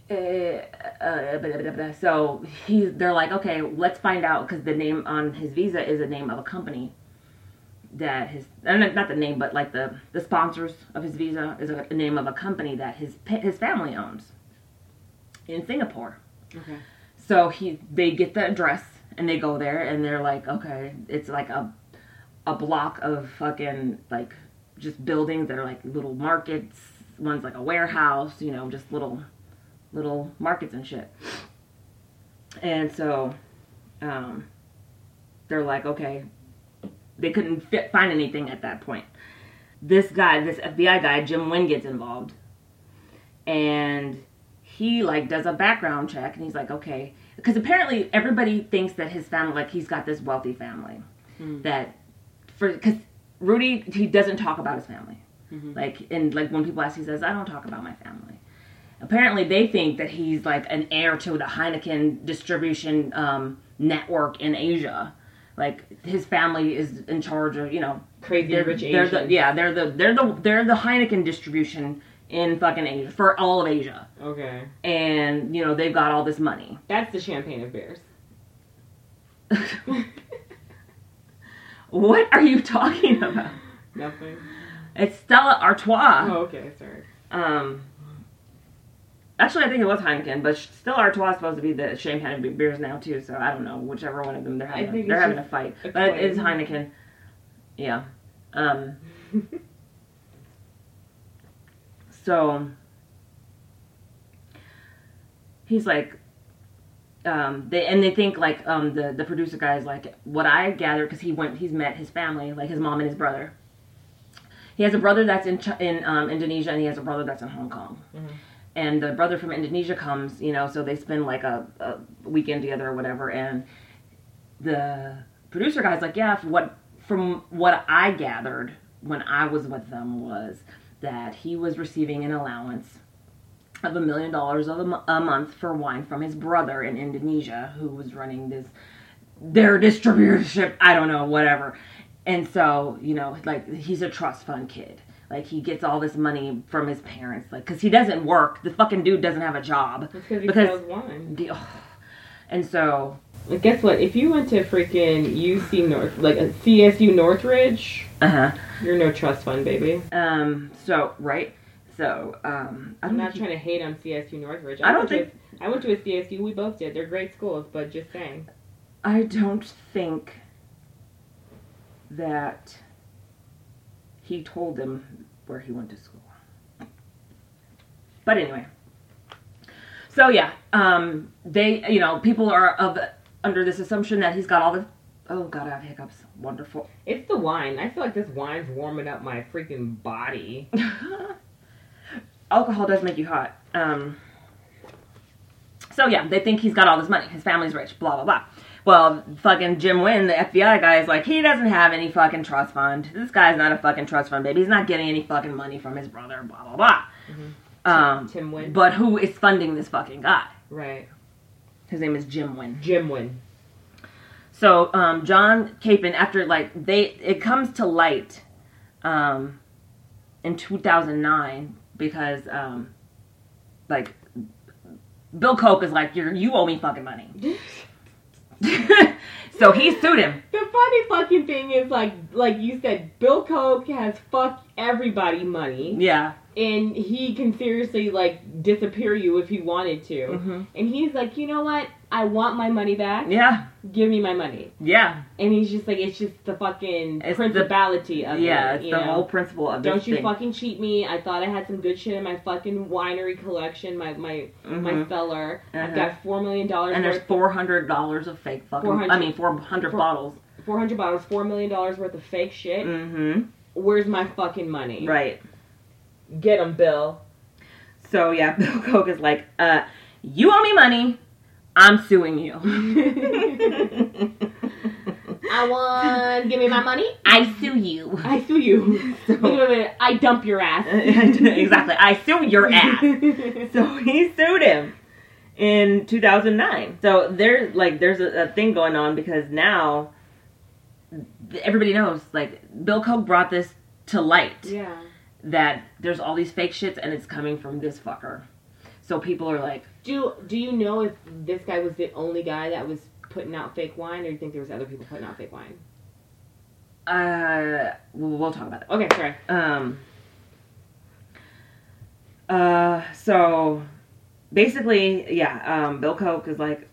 eh, uh, so he, they're like, okay, let's find out because the name on his visa is the name of a company that his uh, not the name, but like the the sponsors of his visa is a, a name of a company that his his family owns in Singapore. Okay. So he they get the address and they go there and they're like, okay, it's like a a block of fucking like just buildings that are like little markets. One's like a warehouse, you know, just little little markets and shit. And so um they're like, okay, they couldn't fit, find anything at that point. This guy, this FBI guy, Jim Wynne gets involved. And he like does a background check and he's like, okay, because apparently everybody thinks that his family, like he's got this wealthy family, that for because Rudy he doesn't talk about his family, like and like when people ask, he says, I don't talk about my family. Apparently, they think that he's like an heir to the Heineken distribution um, network in Asia. Like his family is in charge of, you know, Crazy they're, rich they're the, Asians. yeah, they're the they're the they're the Heineken distribution in fucking Asia for all of Asia, Okay. and you know they've got all this money. That's the champagne of beers. What are you talking about? Nothing. It's Stella Artois. Oh, okay. Sorry. Um, actually, I think it was Heineken, but still Artois is supposed to be the champagne beers now too. So I don't know whichever one of them they're having. think they're having a fight, a but it is. Heineken. Yeah. Um. so he's like, um, they and they think like um the the producer guy is like what I gather because he went he's met his family like his mom and his brother. He has a brother that's in in um, Indonesia and he has a brother that's in Hong Kong. And the brother from Indonesia comes, you know, so they spend like a, a weekend together or whatever. And the producer guy's like, yeah, from what from what I gathered when I was with them was that he was receiving an allowance of a million dollars a month for wine from his brother in Indonesia, who was running this their distributorship. I don't know, whatever. And so, you know, like he's a trust fund kid. Like he gets all this money from his parents, like because he doesn't work. The fucking dude doesn't have a job. Because he Because- sells wine. Ugh. And so, But guess what? If you went to freaking UC North, like a CSU Northridge, uh huh. you're no trust fund, baby. Um. So right. So um. I I'm not trying to hate on CSU Northridge. I don't think- a- I went to a CSU. We both did. They're great schools, but just saying. I don't think that he told them where he went to school. But anyway. So yeah, um, they, you know, people are of under this assumption that he's got all the. Oh God, I have hiccups. Wonderful. It's the wine. I feel like this wine's warming up my freaking body. Alcohol does make you hot. Um, so yeah, they think he's got all this money. His family's rich. Blah blah blah. Well, fucking Jim Wynne, the FBI guy, is like, he doesn't have any fucking trust fund. This guy's not a fucking trust fund, baby. He's not getting any fucking money from his brother. Blah blah blah. Um, Tim Wynn. but who is funding this fucking guy? Right. His name is Jim Wynne. Jim Wynne. So um, John Kapon, after like they, it comes to light um, in 2009 because um, like Bill Koch is like, you you owe me fucking money. so he sued him. The funny fucking thing is like like you said, Bill Koch has fuck everybody money. Yeah. and he can seriously like disappear you if he wanted to. Mhm. And he's like, you know what? I want my money back. Yeah. Give me my money. Yeah. And he's just like, it's just the fucking It's the- principality of Yeah. it. It's you the know? whole principle of Don't you thing. fucking cheat me! I thought I had some good shit in my fucking winery collection, my my my Mhm. cellar. I've Uh-huh. got four million dollars and there's four hundred dollars of fake fucking. 400 I mean, four hundred bottles. four hundred bottles, four million dollars worth of fake shit. Mm-hmm. Where's my fucking money? Right. Get him, Bill. So yeah, Bill Koch is like, uh, you owe me money. I'm suing you. I want. Give me my money. I sue you. I sue you. Wait, wait, wait. I dump your ass. exactly. I sue your ass. so he sued him in 2009. So there's like there's a, a thing going on because now everybody knows like Bill Koch brought this to light yeah. that there's all these fake shits and it's coming from this fucker. So people are like, Do Do you know if this guy was the only guy that was putting out fake wine, or do you think there was other people putting out fake wine? uh, we'll, we'll talk about it. Okay, sorry. Um. Uh. So, basically, yeah. Um. Bill Koch is like,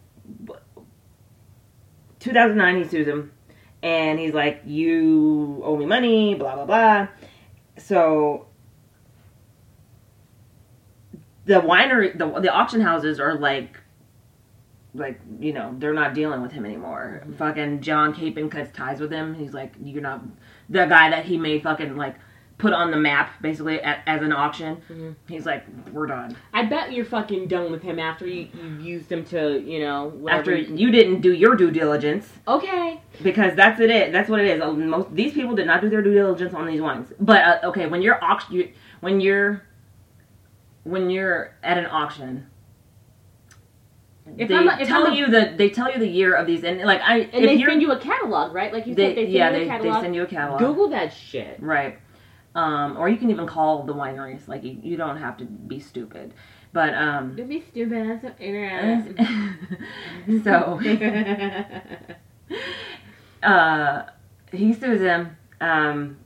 2009. He sues him, and he's like, "You owe me money." Blah blah blah. So. The winery, the the auction houses are like, like you know, they're not dealing with him anymore. Fucking John Kapon cuts ties with him. He's like, you're not the guy that he made fucking like put on the map basically at, as an auction. Mhm. He's like, we're done. I bet you're fucking done with him after you you used him to you know whatever. After you didn't do your due diligence, okay. because that's it. it that's what it is. Most these people did not do their due diligence on these wines. But uh, okay, when you're auction, you, when you're when you're at an auction. If they I'm a- tell a- you the they tell you the year of these and like I And if they you're, send you a catalog, right? Like you they, said, they send yeah you a they, they send you a catalog Google that shit. Right. Um, or you can even call the wineries. Like you, you don't have to be stupid. But um Don't be stupid. That's the internet. so uh he sues him. Um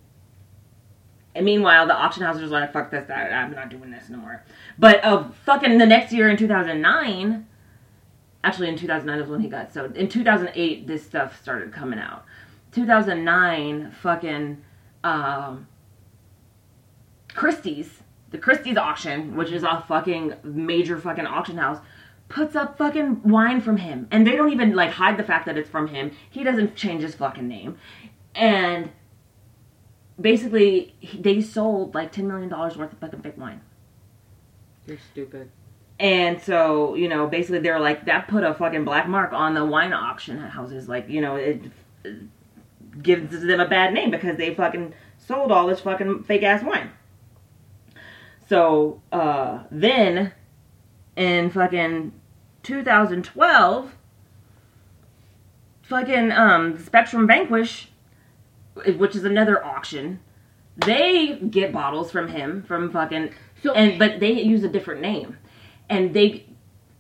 and meanwhile the auction houses are like, fuck this, that I'm not doing this no more. But uh fucking the next year in two thousand nine actually in 2009 is when he got so in 2008 this stuff started coming out 2009 fucking um christie's the christie's auction which is a fucking major fucking auction house puts up fucking wine from him. And they don't even like hide the fact that it's from him. He doesn't change his fucking name. And basically, they sold like $10 million worth of fucking fake wine. You're stupid. And so, you know, basically they're like, that put a fucking black mark on the wine auction houses. Like, you know, it, it gives them a bad name because they fucking sold all this fucking fake ass wine. So, uh, then in fucking 2012, fucking, um, Spectrum Vanquish, which is another auction, they get bottles from him, from fucking, So- and, but they use a different name. And they,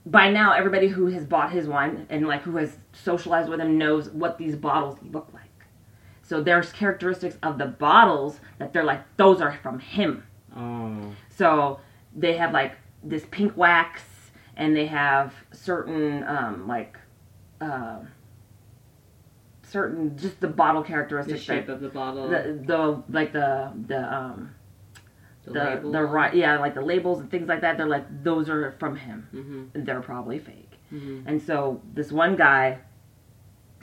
by now, everybody who has bought his wine and like who has socialized with him knows what these bottles look like. So there's characteristics of the bottles that they're like, those are from him. Oh. So they have like this pink wax, and they have certain um, like uh, certain just the bottle characteristics. The shape that- of the bottle. the the like the the um the, the the right yeah like the labels and things like that. They're like those are from him. Mhm. They're probably fake. Mhm. And so this one guy,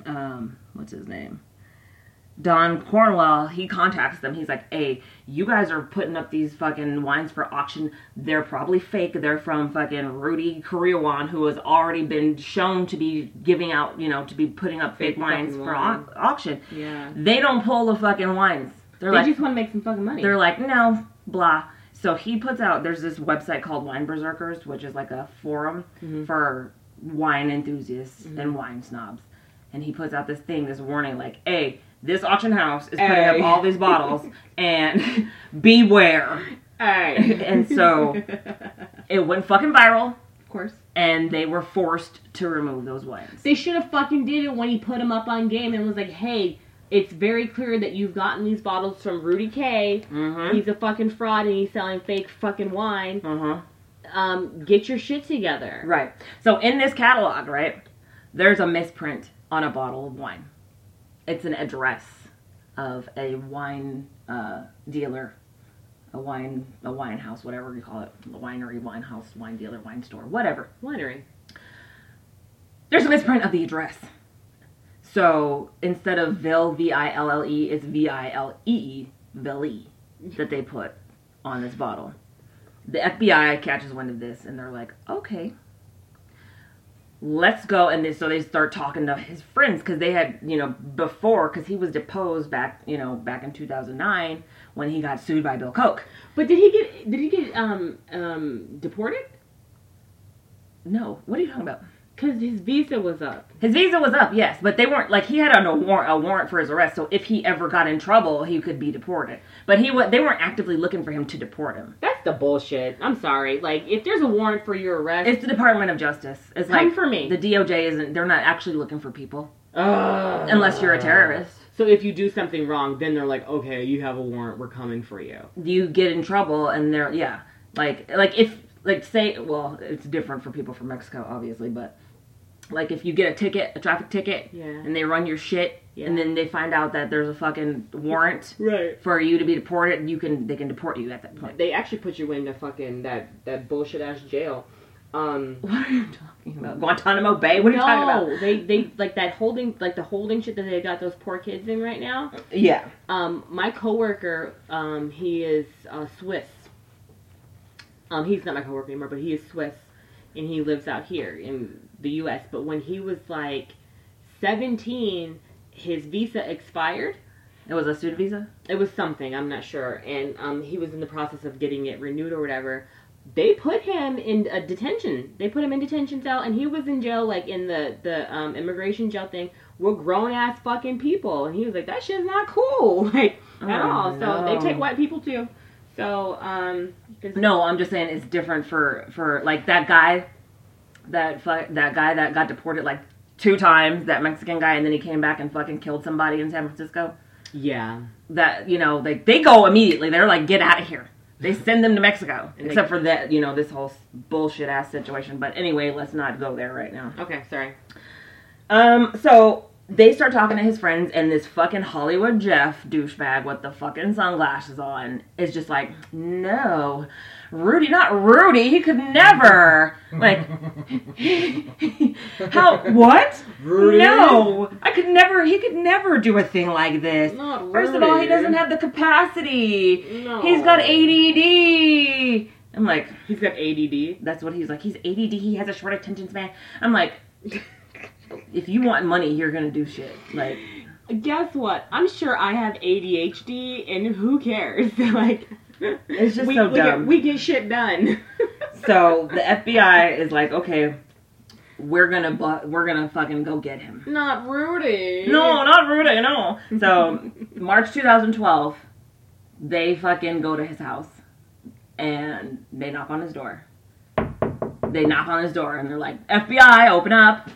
um, what's his name? Don Cornwell, he contacts them. He's like, "Hey, you guys are putting up these fucking wines for auction. They're probably fake. They're from fucking Rudy Kurniawan, who has already been shown to be giving out, you know, to be putting up fake, Fake wines for wine. au- auction. Yeah. They don't pull the fucking wines. They're They like, just want to make some fucking money. they're like, no, blah. So he puts out, there's this website called Wine Berserkers, which is like a forum Mm-hmm. for wine enthusiasts and wine snobs. And he puts out this thing, this warning, like, hey, this auction house is putting up all these bottles and beware. Alright. And so it went fucking viral of course. and they were forced to remove those wines. They should have fucking did it when he put them up on game and was like, hey, it's very clear that you've gotten these bottles from Rudy K. Mm-hmm. He's a fucking fraud and he's selling fake fucking wine. Uh-huh. Um, get your shit together. Right. So in this catalog, right, there's a misprint on a bottle of wine. It's an address of a wine uh, dealer, a wine a wine house, whatever you call it, a winery, wine house, wine dealer, wine store, whatever. Winery. There's a misprint of the address. So instead of Ville, V I L L E, it's V I L E E, Ville, that they put on this bottle. The FBI catches wind of this and they're like, okay, let's go. And they, so they start talking to his friends because they had, you know, before, because he was deposed back, you know, back in 2009 when he got sued by Bill Koch. But did he get did he get um um deported? No, what are you talking about? Cause his visa was up. His visa was up, yes, but they weren't like he had a warrant, a warrant for his arrest. So if he ever got in trouble, he could be deported. But he they weren't actively looking for him to deport him. That's the bullshit. I'm sorry. Like if there's a warrant for your arrest, It's the Department of Justice. It's Come like for me. The DOJ isn't. They're not actually looking for people unless you're a terrorist. So if you do something wrong, then they're like, okay, you have a warrant. We're coming for you. You get in trouble, and they're yeah, like like if like say well, it's different for people from Mexico, obviously, but like if you get a ticket, a traffic ticket, Yeah. and they run your shit, Yeah. and then they find out that there's a fucking warrant Right. for you to be deported, you can they can deport you at that point. They actually put you in the fucking that that bullshit ass jail. Um. What are you talking about? Guantanamo Bay? What are you talking about? they they like that holding like the holding shit that they got those poor kids in right now. Yeah. Um, my coworker, um, he is uh, Swiss. Um, he's not my coworker anymore, but he is Swiss, and he lives out here in the U.S. But when he was like seventeen, his visa expired. It was a student visa? It was something I'm not sure, and um, he was in the process of getting it renewed or whatever. They put him in a detention. They put him in detention cell, and he was in jail, like in the the um, immigration jail thing. We're grown ass fucking people, and he was like, "That shit's not cool, like at Oh, all." So they take white people too. So um, No, I'm just saying it's different for for like that guy, that fu- that guy that got deported like two times, that Mexican guy, and then he came back and fucking killed somebody in San Francisco. yeah, That you know, like they go immediately. They're like, get out of here. They send them to Mexico, And they- except for that, you know, this whole bullshit ass situation. But anyway, let's not go there right now. okay, sorry. Um, so they start talking to his friends, and this fucking Hollywood Jeff douchebag with the fucking sunglasses on is just like, no, Rudy, not Rudy. He could never. Like, how? What? Rudy? No, I could never. He could never do a thing like this. Not Rudy. First of all, he doesn't have the capacity. No. He's got ADD. I'm like, He's got ADD. that's what he's like. He's ADD. He has a short attention span. I'm like, if you want money, you're gonna do shit. Like, Guess what? I'm sure I have ADHD, and who cares? like, It's just we, so we Get, dumb. we get shit done. so the FBI is like, okay, we're gonna bu- we're gonna fucking go get him. Not Rudy. No, not Rudy, no. So March 2012, they fucking go to his house and they knock on his door. They knock on his door and they're like, FBI, open up.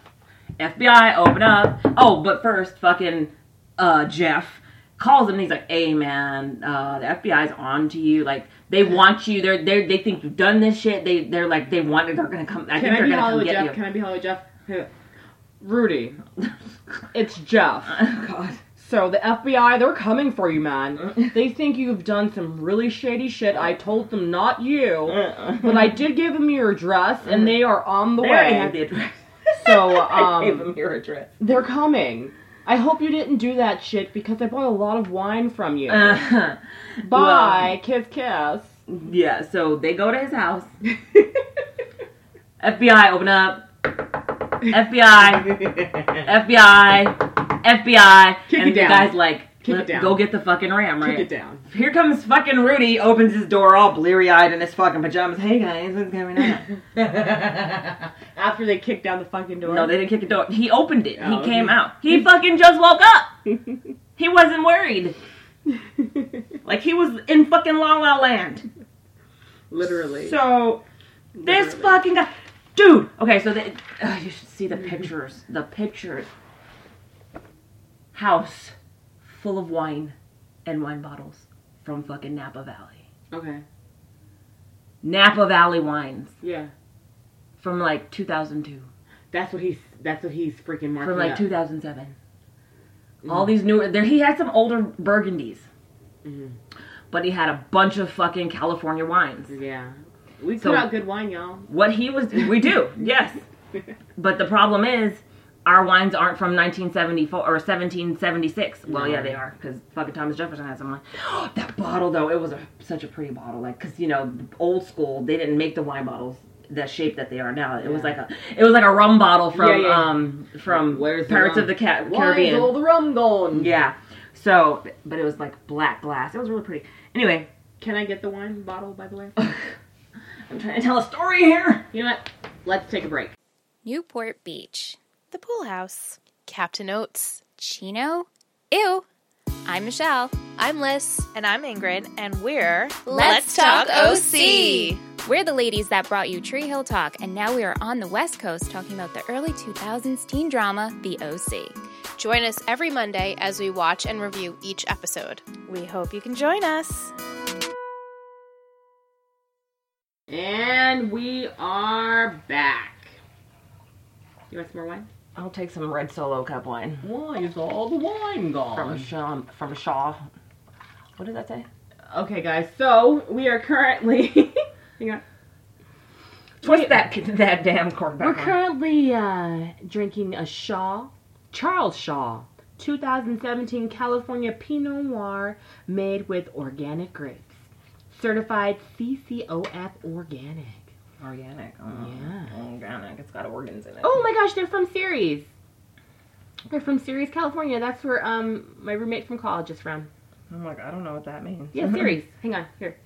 FBI, open up. Oh, but first, fucking uh, Jeff calls him and he's like, hey man, uh, the FBI's on to you. Like, they want you. They're, they're, they think you've done this shit. They, they're like, they want it. They're gonna come. I Can think I they're be gonna come Hollywood get Jeff? you. Can I be Hollywood Jeff? Rudy. It's Jeff. Oh, God. So the FBI, they're coming for you, man. They think you've done some really shady shit. I told them not you, but I did give them your address, and they are on the They already way. have the address. So I gave um, them your address. they're coming. I hope you didn't do that shit because I bought a lot of wine from you. Uh, Bye, kiss, kiss. yeah, so they go to his house. FBI, open up. FBI, FBI, FBI. Kick and the down. guy's like, Kick it down. go get the fucking ram, right? Kick it down. Here comes fucking Rudy, opens his door all bleary eyed in his fucking pajamas. Hey guys, what's going on? After they kicked down the fucking door. no, they didn't kick the door. He opened it. Oh, he came okay. out. He fucking just woke up. He wasn't worried. Like he was in fucking La La Land. Literally. So this Literally. fucking guy, dude. Okay, so they, uh, you should see the pictures. The pictures. House full of wine and wine bottles from fucking Napa Valley. Okay. Napa Valley wines Yeah. from like 2002, That's what he's. That's what he's freaking marking from like up. 2007. All these new. There, he had some older Burgundies, Mhm. but he had a bunch of fucking California wines. Yeah. We So- put out good wine, y'all. What he was, we do, yes. But the problem is, our wines aren't from 1974 or 1776. Well, yeah, they are because fucking Thomas Jefferson has some wine. that bottle though, it was a, such a pretty bottle. Like, cause you know, old school, they didn't make the wine bottles the shape that they are now. It was like a, it was like a rum bottle from Yeah, yeah. um from Where's the Pirates rum? of the Ca- Why Caribbean. is all the rum gone? yeah. So, but it was like black glass. It was really pretty. Anyway, Can I get the wine bottle, by the way? I'm trying to tell a story here. you know what? Let's take a break. Newport Beach, the pool house, Captain Oats, Chino, ew. I'm Michelle. I'm Liz. And I'm Ingrid, and we're Let's Talk OC. We're the ladies that brought you Tree Hill Talk, and now we are on the West Coast talking about the early 2000s teen drama, The OC. Join us every Monday as we watch and review each episode. We hope you can join us. And we are back. You want some more wine? I'll take some red solo cup wine. Why is all the wine gone? from Shaw. From Shaw. What did that say? Okay, guys. So we are currently. hang on. Twist that that damn cork back We're on. currently uh, drinking a Shaw, Charles Shaw, 2017 California Pinot Noir made with organic grapes. Certified CCOF organic. Organic. Oh, Yeah. Organic. It's got organs in it. Oh my gosh, they're from Ceres. They're from Ceres, California. That's where um my roommate from college is from. I'm like, I don't know what that means. Yeah, Ceres. Hang on, here.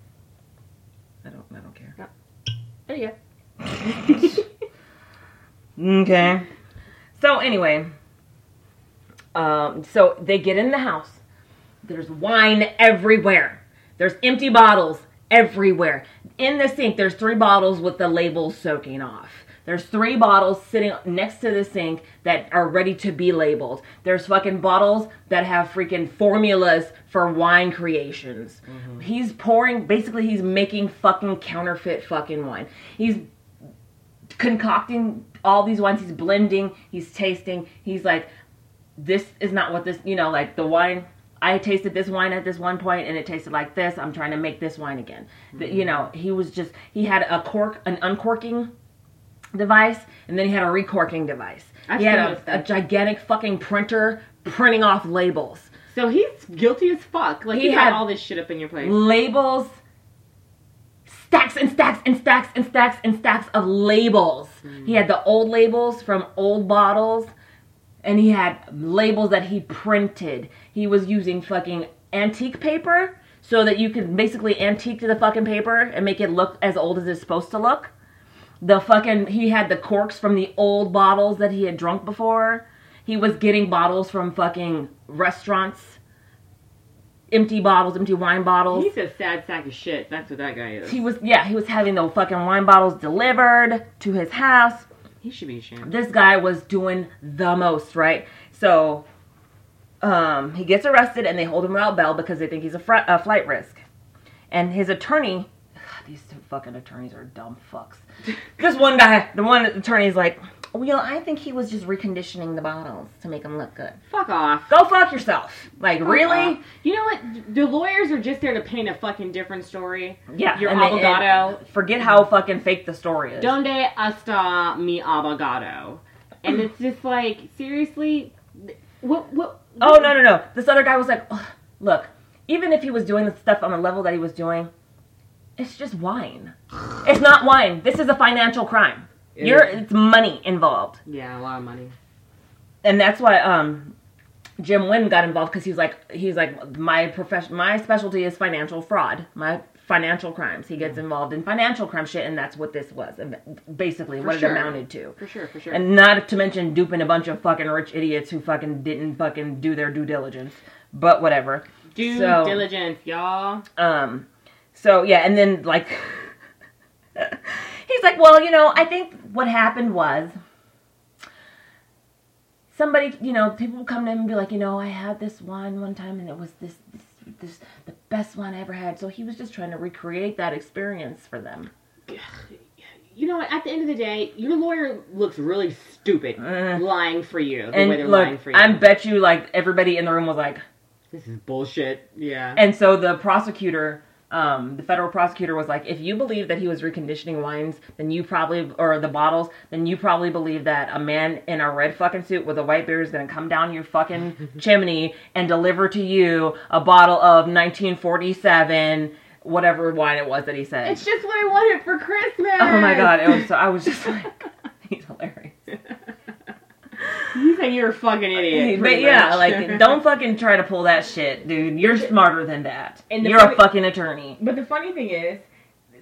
I don't. I don't care. There you go. Okay. So anyway, um, so they get in the house. There's wine everywhere. There's empty bottles everywhere. In the sink, there's three bottles with the labels soaking off. There's three bottles sitting next to the sink that are ready to be labeled. There's fucking bottles that have freaking formulas for wine creations. Mm-hmm. He's pouring, basically, he's making fucking counterfeit fucking wine. He's concocting all these wines. He's blending. He's tasting. He's like, this is not what this. You know, like the wine. I tasted this wine at this one point and it tasted like this. I'm trying to make this wine again. The- you mm-hmm. know, he was just he had a cork, an uncorking device, and then he had a recorking device. I've he had a, a gigantic fucking printer printing off labels. So he's guilty as fuck. Like He he, had- had all this shit up in your place. labels stacks and stacks and stacks and stacks and stacks of labels he mm. had the old labels from old bottles and he had labels that he printed. He was using fucking antique paper so that you could basically antique to the fucking paper and make it look as old as it's supposed to look. The fucking he had the corks from the old bottles that he had drunk before. He was getting bottles from fucking restaurants. Empty bottles empty wine bottles. He's a sad sack of shit. That's what that guy is. he was yeah he was having the fucking wine bottles delivered to his house He should be ashamed. this guy was doing the most right? So um he gets arrested and they hold him without bail because they think he's a, fr- a flight risk. And his attorney these two fucking attorneys are dumb fucks. This one guy the one attorney's like well i think he was just reconditioning the bottles to make them look good Fuck off. go fuck yourself like really Uh, you know what? The lawyers are just there to paint a fucking different story. yeah Your abogado. forget how fucking fake the story is Donde está mi abogado? And it's just like, seriously? What? What? Oh no no no! This other guy was like, "Ugh, look, even if he was doing the stuff on the level that he was doing, it's just wine. It's not wine. This is a financial crime. It You're is. it's money involved, Yeah, a lot of money. and that's why um, Jim Wynne got involved because he's like he's like my profession my specialty is financial fraud. My financial crimes. He gets involved in financial crime shit, and that's what this was basically what sure. it amounted to. For sure, for sure. And not to mention duping a bunch of fucking rich idiots who fucking didn't fucking do their due diligence. But whatever. Due so- diligence, y'all. Um so yeah, and then like he's like, Well, you know, I think what happened was somebody, you know, people would come to him and be like, you know, I had this wine one time and it was this this this the best wine I ever had. So he was just trying to recreate that experience for them. You know? At the end of the day, your lawyer looks really stupid Uh. lying for you the and way they're look, lying for you. I bet you like everybody in the room was like, This is bullshit. Yeah. And so the prosecutor, um, the federal prosecutor was like, if you believe that he was reconditioning wines, then you probably, or the bottles, then you probably believe that a man in a red fucking suit with a white beard is gonna come down your fucking chimney and deliver to you a bottle of 1947, whatever wine it was that he said. it's just what I wanted for Christmas. oh my god, it was so, I was just like, he's hilarious. You think you're a fucking idiot. But yeah, much. like, don't fucking try to pull that shit, dude. You're smarter than that. And You're a fucking attorney. But the funny thing is,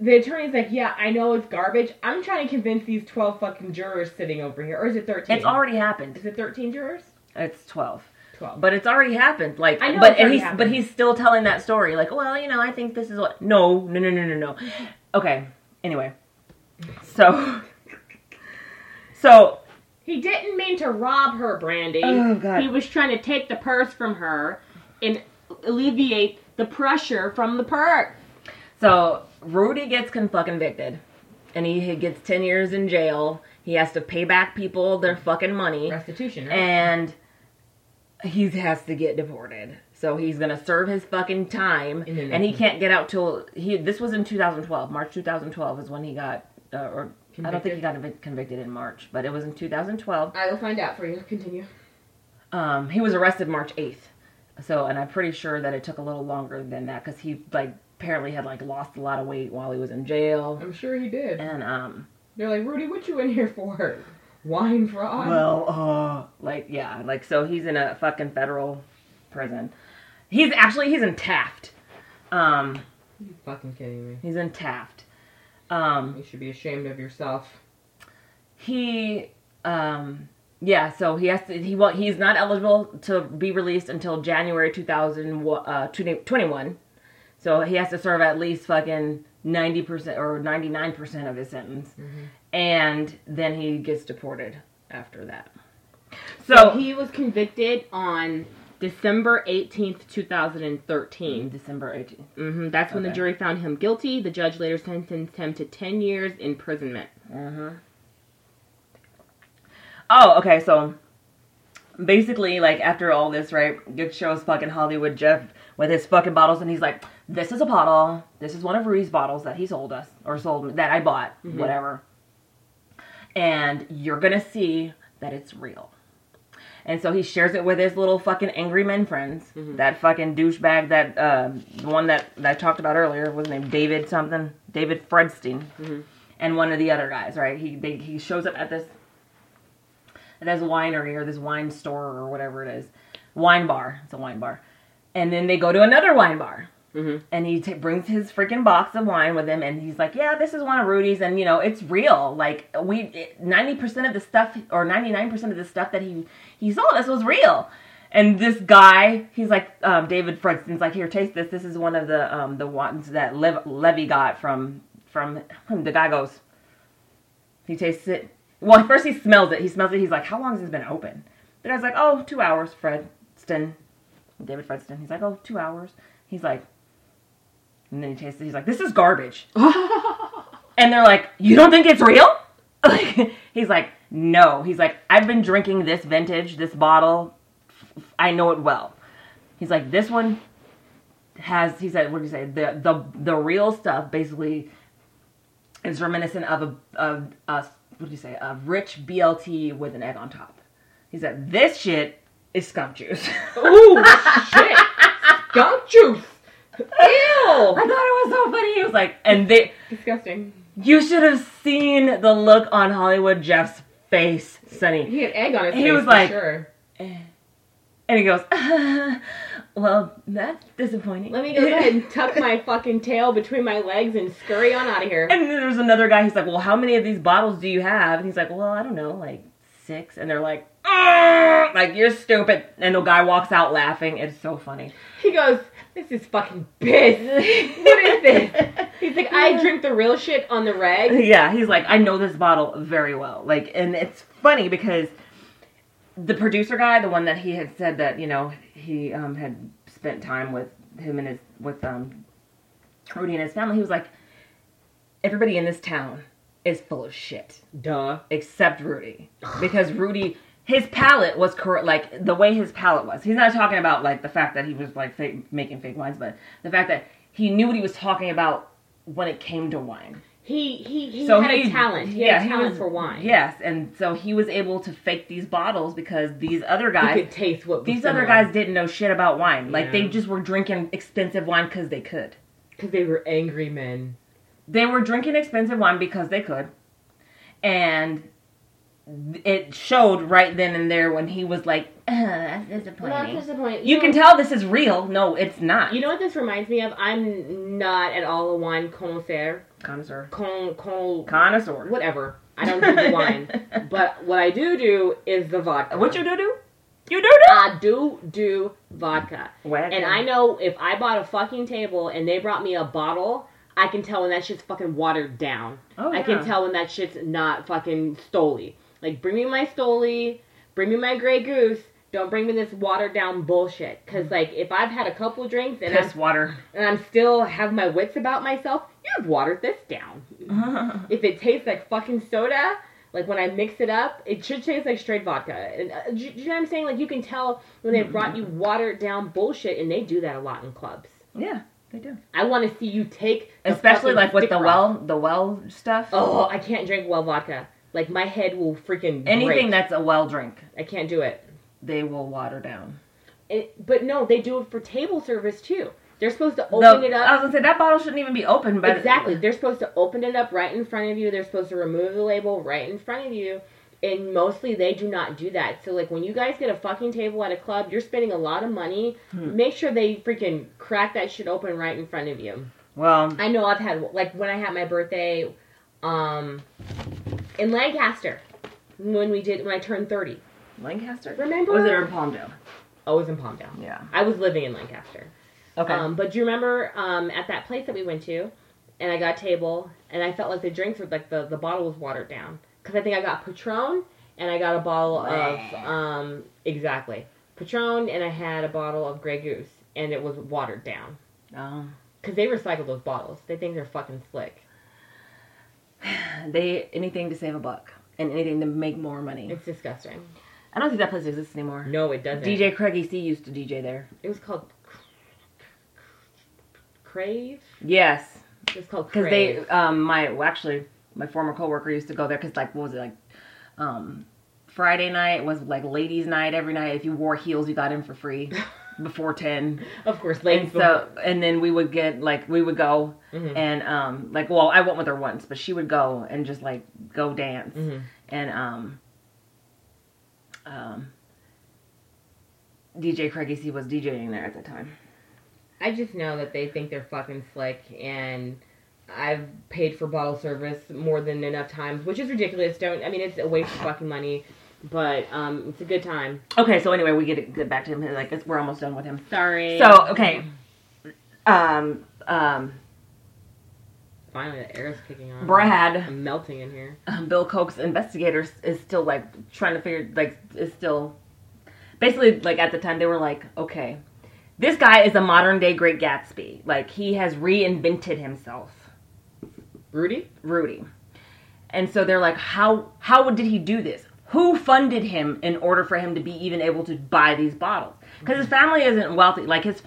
the attorney's like, yeah, I know it's garbage. I'm trying to convince these 12 fucking jurors sitting over here. Or is it 13? It's already happened. Is it 13 jurors? It's 12. 12. But it's already happened. Like, I know but he's happened. but he's still telling that story. Like, well, you know, I think this is what. No, no, no, no, no, no. Okay. Anyway, so, so he didn't mean to rob her, Brandy. Oh, God. He was trying to take the purse from her and alleviate the pressure from the purse. so Rudy gets con- fucking convicted, and he, he gets ten years in jail. He has to pay back people their fucking money, Restitution, right? and he has to get deported. So he's gonna serve his fucking time, And then and he can't get out till he. This was in 2012, March 2012 is when he got, uh, or I don't think he got convicted in March, but it was in 2012. I will find out for you. Continue. Um, he was arrested March 8th, so and I'm pretty sure that it took a little longer than that because he like apparently had like lost a lot of weight while he was in jail, I'm sure he did. and um, They're like, Rudy, what you in here for? Wine fraud? well, uh, like yeah, like so he's in a fucking federal prison. He's actually he's in Taft. Um, you fucking kidding me. he's in Taft. Um, You should be ashamed of yourself. he um yeah so he has to he well he's not eligible to be released until january 2021 so he has to serve at least fucking 90% or 99% of his sentence. And then he gets deported after that. So, So he was convicted on December 18th, 2013. december 18th hmm That's when the jury found him guilty. The judge later sentenced him to 10 years imprisonment. oh okay so basically, like after all this, right, it shows fucking Hollywood Jeff with his fucking bottles, and he's like, "This is a bottle. This is one of Rudy's bottles that he sold us or sold me that I bought, whatever." And you're gonna see that it's real. And so he shares it with his little fucking angry men friends. That fucking douchebag, that um, the one that, that I talked about earlier, was named David something, David Fredstein, and one of the other guys. Right? He they, he shows up at this at this winery or this wine store or whatever it is, wine bar. It's a wine bar, and then they go to another wine bar. And he t- brings his freaking box of wine with him, and he's like, "Yeah, this is one of Rudy's, and you know, it's real. Like we, ninety percent of the stuff, or ninety nine percent of the stuff that he he sold us was real." And this guy, he's like, um, David Fredson's like, "Here, taste this. This is one of the um, the ones that Lev- Levy got from from him." The guy goes, he tastes it. Well, first he smells it. He smells it. He's like, "How long has this been open?" The guy's like, "Oh, two hours." Fredston, David Fredston. He's like, "Oh, two hours." He's like, and then he tastes it. He's like, "This is garbage." and they're like, "You don't think it's real?" Like, he's like, "No." He's like, "I've been drinking this vintage, this bottle. I know it well." He's like, "This one has." He said, "What did he say? The the the real stuff basically is reminiscent of a of a what did he say? A rich BLT with an egg on top." He said, "This shit is skunk juice." Ooh, shit. Skunk juice. Ew. I thought it was so funny. He was like, and they, Disgusting. you should have seen the look on Hollywood Jeff's face, Sonny. He had egg on his He face He was for like- sure. Eh. And he goes, well, that's disappointing. Let me go ahead and tuck my fucking tail between my legs and scurry on out of here. And then there's another guy. He's like, well, how many of these bottles do you have? And he's like, well, I don't know, like six. And they're like, "Argh!" like you're stupid. And the guy walks out laughing. It's so funny. He goes, "This is fucking piss. what is this?" He's like, "I drink the real shit on the reg." Yeah, he's like, I know this bottle very well. Like, and it's funny because the producer guy, the one that he had said that you know he um, had spent time with him and his with um, Rudy and his family, he was like, everybody in this town is full of shit Duh. except Rudy because Rudy. His palate was correct, like the way his palate was. He's not talking about like the fact that he was like fake, making fake wines, but the fact that he knew what he was talking about when it came to wine. He he he So had he- a talent. He yeah, had a he talent was- for wine. Yes, and so he was able to fake these bottles because these other He guys, could taste what these other guys didn't know shit about wine. Like they just were drinking expensive wine because they could. because they were angry men. They were drinking expensive wine because they could, and it showed right then and there when he was like, "Uh, "That's disappointing." disappointed. You can tell this is real. No, it's not. You know what this reminds me of? I'm not at all a wine connoisseur. connoisseur, Con con connoisseur. whatever. I don't do the wine, but what I do do is the vodka. What you do do? You do do? I do do vodka. Wagon. And I know if I bought a fucking table and they brought me a bottle, I can tell when that shit's fucking watered down. Oh, I yeah. can tell when that shit's not fucking Stoli. Like, bring me my Stoli, bring me my Grey Goose. Don't bring me this watered down bullshit. Cause like, if I've had a couple drinks and piss I'm, water. and I'm still have my wits about myself, you've watered this down. if it tastes like fucking soda, like when I mix it up, it should taste like straight vodka. And uh, do, do you know what I'm saying? Like you can tell when they brought you watered down bullshit, and they do that a lot in clubs. yeah, they do. I want to see you take, the Especially like with the rock. well, the well stuff. Oh, I can't drink well vodka. Like my head will freaking Anything break. that's a well drink, I can't do it. they will water down. it. But no, they do it for table service too. They're supposed to The- open it up. I up. was gonna say that bottle shouldn't even be open, but Exactly. They're supposed to open it up right in front of you. They're supposed to remove the label right in front of you. And mostly they do not do that. So like when you guys get a fucking table at a club, you're spending a lot of money. Hmm. Make sure they freaking crack that shit open right in front of you. Well, I know I've had like when I had my birthday um in Lancaster when we did when I turned 30. Lancaster. Remember? Was it in Palmdale? I was in Palmdale. Yeah. I was living in Lancaster. Okay. Um, but do you remember um, at that place that we went to, and I got a table, and I felt like the drinks were like the the bottle was watered down because I think I got Patron and I got a bottle of um, exactly Patron, and I had a bottle of Grey Goose, and it was watered down oh. because they recycle those bottles. They think they're fucking slick. They anything to save a buck and anything to make more money. It's disgusting. I don't think that place exists anymore. No, it doesn't. DJ Craigie C used to DJ there. It was called Crave. Yes, It was called because they um my well, actually my former coworker used to go there because like what was it like um Friday night was like ladies' night every night. If you wore heels, you got in for free before ten. of course, And ladies. so and then we would get like we would go Mhm. and um like well I went with her once, but she would go and just like go dance Mhm. and um um DJ Craigie C was DJing there at the time. I just know that they think they're fucking slick, and I've paid for bottle service more than enough times, which is ridiculous. Don't I mean it's a waste of fucking money, but um, it's a good time. Okay, so anyway, we get to get back to him. Like we're almost done with him. Sorry. So okay, um, um, finally the air is kicking on. Brad, I'm melting in here. um, Bill Koch's investigators is still like trying to figure like is still basically like at the time they were like okay this guy is a modern day great gatsby like he has reinvented himself Rudy. rudy and so they're like how how did he do this who funded him in order for him to be even able to buy these bottles because his family isn't wealthy like his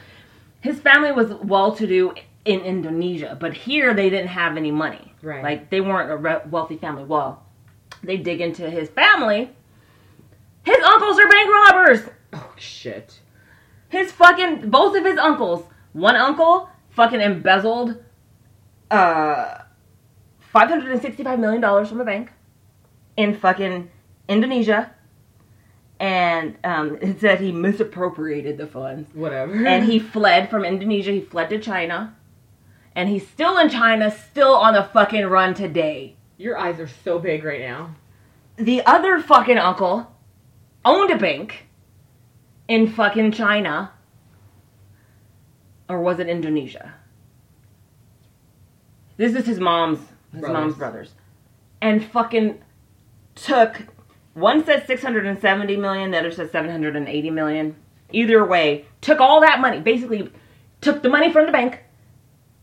his family was well to do in indonesia but here they didn't have any money Right. like they weren't a re- wealthy family well they dig into his family his uncles are bank robbers Oh shit. his fucking both of his uncles. One uncle fucking embezzled uh five hundred and sixty five million dollars from a bank in fucking Indonesia. And um, it said he misappropriated the funds. Whatever. And he fled from Indonesia. He fled to China. And he's still in China, still on the fucking run today. Your eyes are so big right now. The other fucking uncle owned a bank in fucking China. Or was it Indonesia? This is his mom's his Brothers. mom's brothers. And fucking took one says 670 million, the other says 780 million. Either way, took all that money, basically took the money from the bank.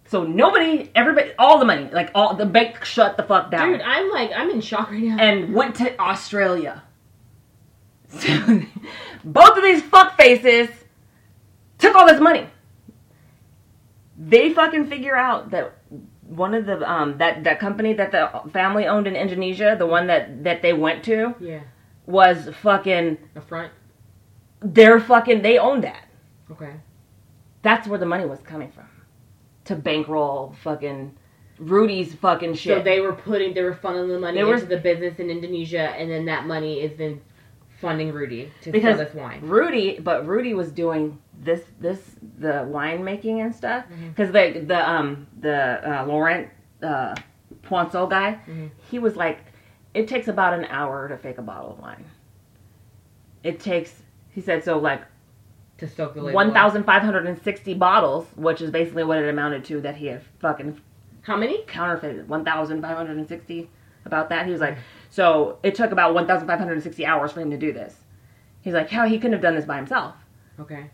So nobody, everybody, all the money, like all the bank shut the fuck down Dude, I'm like, I'm in shock right now. and went to Australia. So, both of these fuck faces took all this money. They fucking figure out that one of the um that that company that the family owned in Indonesia, the one that that they went to yeah. was fucking A front. they're fucking they owned that. Okay. That's where the money was coming from. To bankroll fucking Rudy's fucking shit. So they were putting, they were funneling the money They were- into the business in Indonesia, and then that money is then funding Rudy to Because sell this wine. Rudy, but Rudy was doing this, this, the winemaking and stuff. Mm-hmm. Because the, the, um, the uh, Laurent uh, Ponsot guy, Mm-hmm. he was like, it takes about an hour to fake a bottle of wine. It takes, he said, so like To soak the label. 1,560 bottles, which is basically what it amounted to that he had fucking How many? counterfeited 1,560 about that. He was like, so it took about 1,560 hours for him to do this. He's like, how he couldn't have done this by himself. Okay.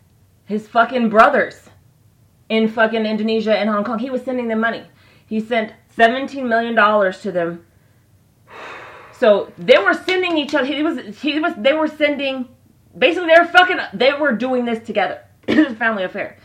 His fucking brothers in fucking Indonesia and Hong Kong, he was sending them money. He sent 17 million dollars to them. So they were sending each other. He was he was they were sending basically they were fucking they were doing this together. It was a family affair.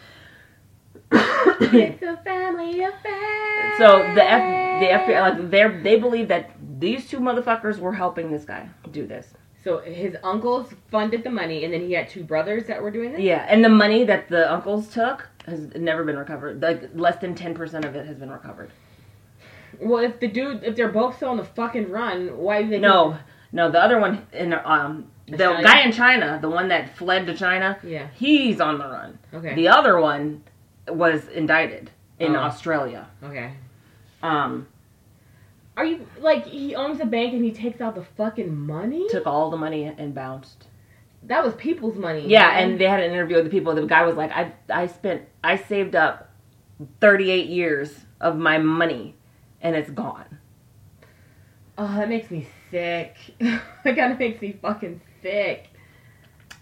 it's a family affair. So the F, the FBI like they they believe that these two motherfuckers were helping this guy do this. So his uncles funded the money, and then he had two brothers that were doing this. Yeah, and the money that the uncles took has never been recovered. Like less than ten percent of it has been recovered. Well, if the dude, if they're both still on the fucking run, why do they? No, no, the other one in um the China? guy in China, the one that fled to China, Yeah. he's on the run. Okay. The other one was indicted in Oh. Australia. okay. Um, Are you like he owns a bank and he takes out the fucking money? took all the money and bounced. that was people's money. Yeah, man. and they had an interview with the people. The guy was like, "I I spent I saved up 38 years of my money, and it's gone." oh, that makes me sick. that kind of makes me fucking sick.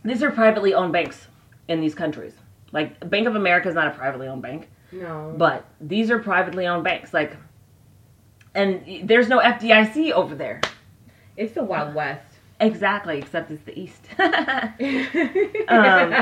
These are privately owned banks in these countries. Like Bank of America is not a privately owned bank, No. but these are privately owned banks. Like, and there's no FDIC over there. it's the Wild West. Exactly, except it's the East. um,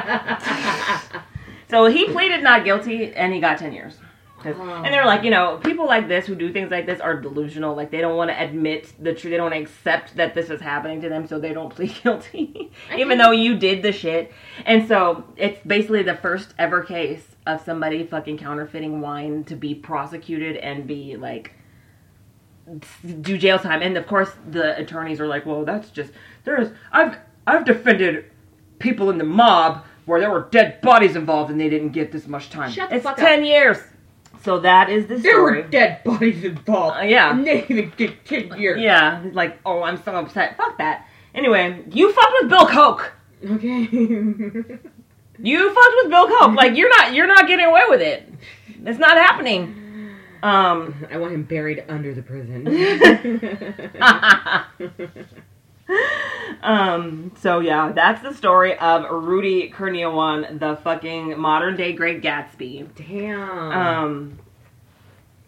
so he pleaded not guilty and he got 10 years. 'Cause- And they're like, you know, people like this who do things like this are delusional. Like they don't want to admit the truth. They don't want to accept that this is happening to them, so they don't plead guilty, even though you did the shit. And so it's basically the first ever case of somebody fucking counterfeiting wine to be prosecuted and be like do jail time. And of course, the attorneys are like, well, that's just there's I've I've defended people in the mob where there were dead bodies involved and they didn't get this much time. Shut it's ten years. So that is the story. There were dead bodies involved. Uh, yeah. And they didn't get 10 years. Yeah, he's like, oh, I'm so upset. Fuck that. Anyway, you fucked with Bill Koch. Okay. You fucked with Bill Koch. Like you're not you're not getting away with it. It's not happening. Um. I want him buried under the prison. um, so yeah, that's the story of Rudy Kurniawan, the fucking modern day Great Gatsby. Damn. Um,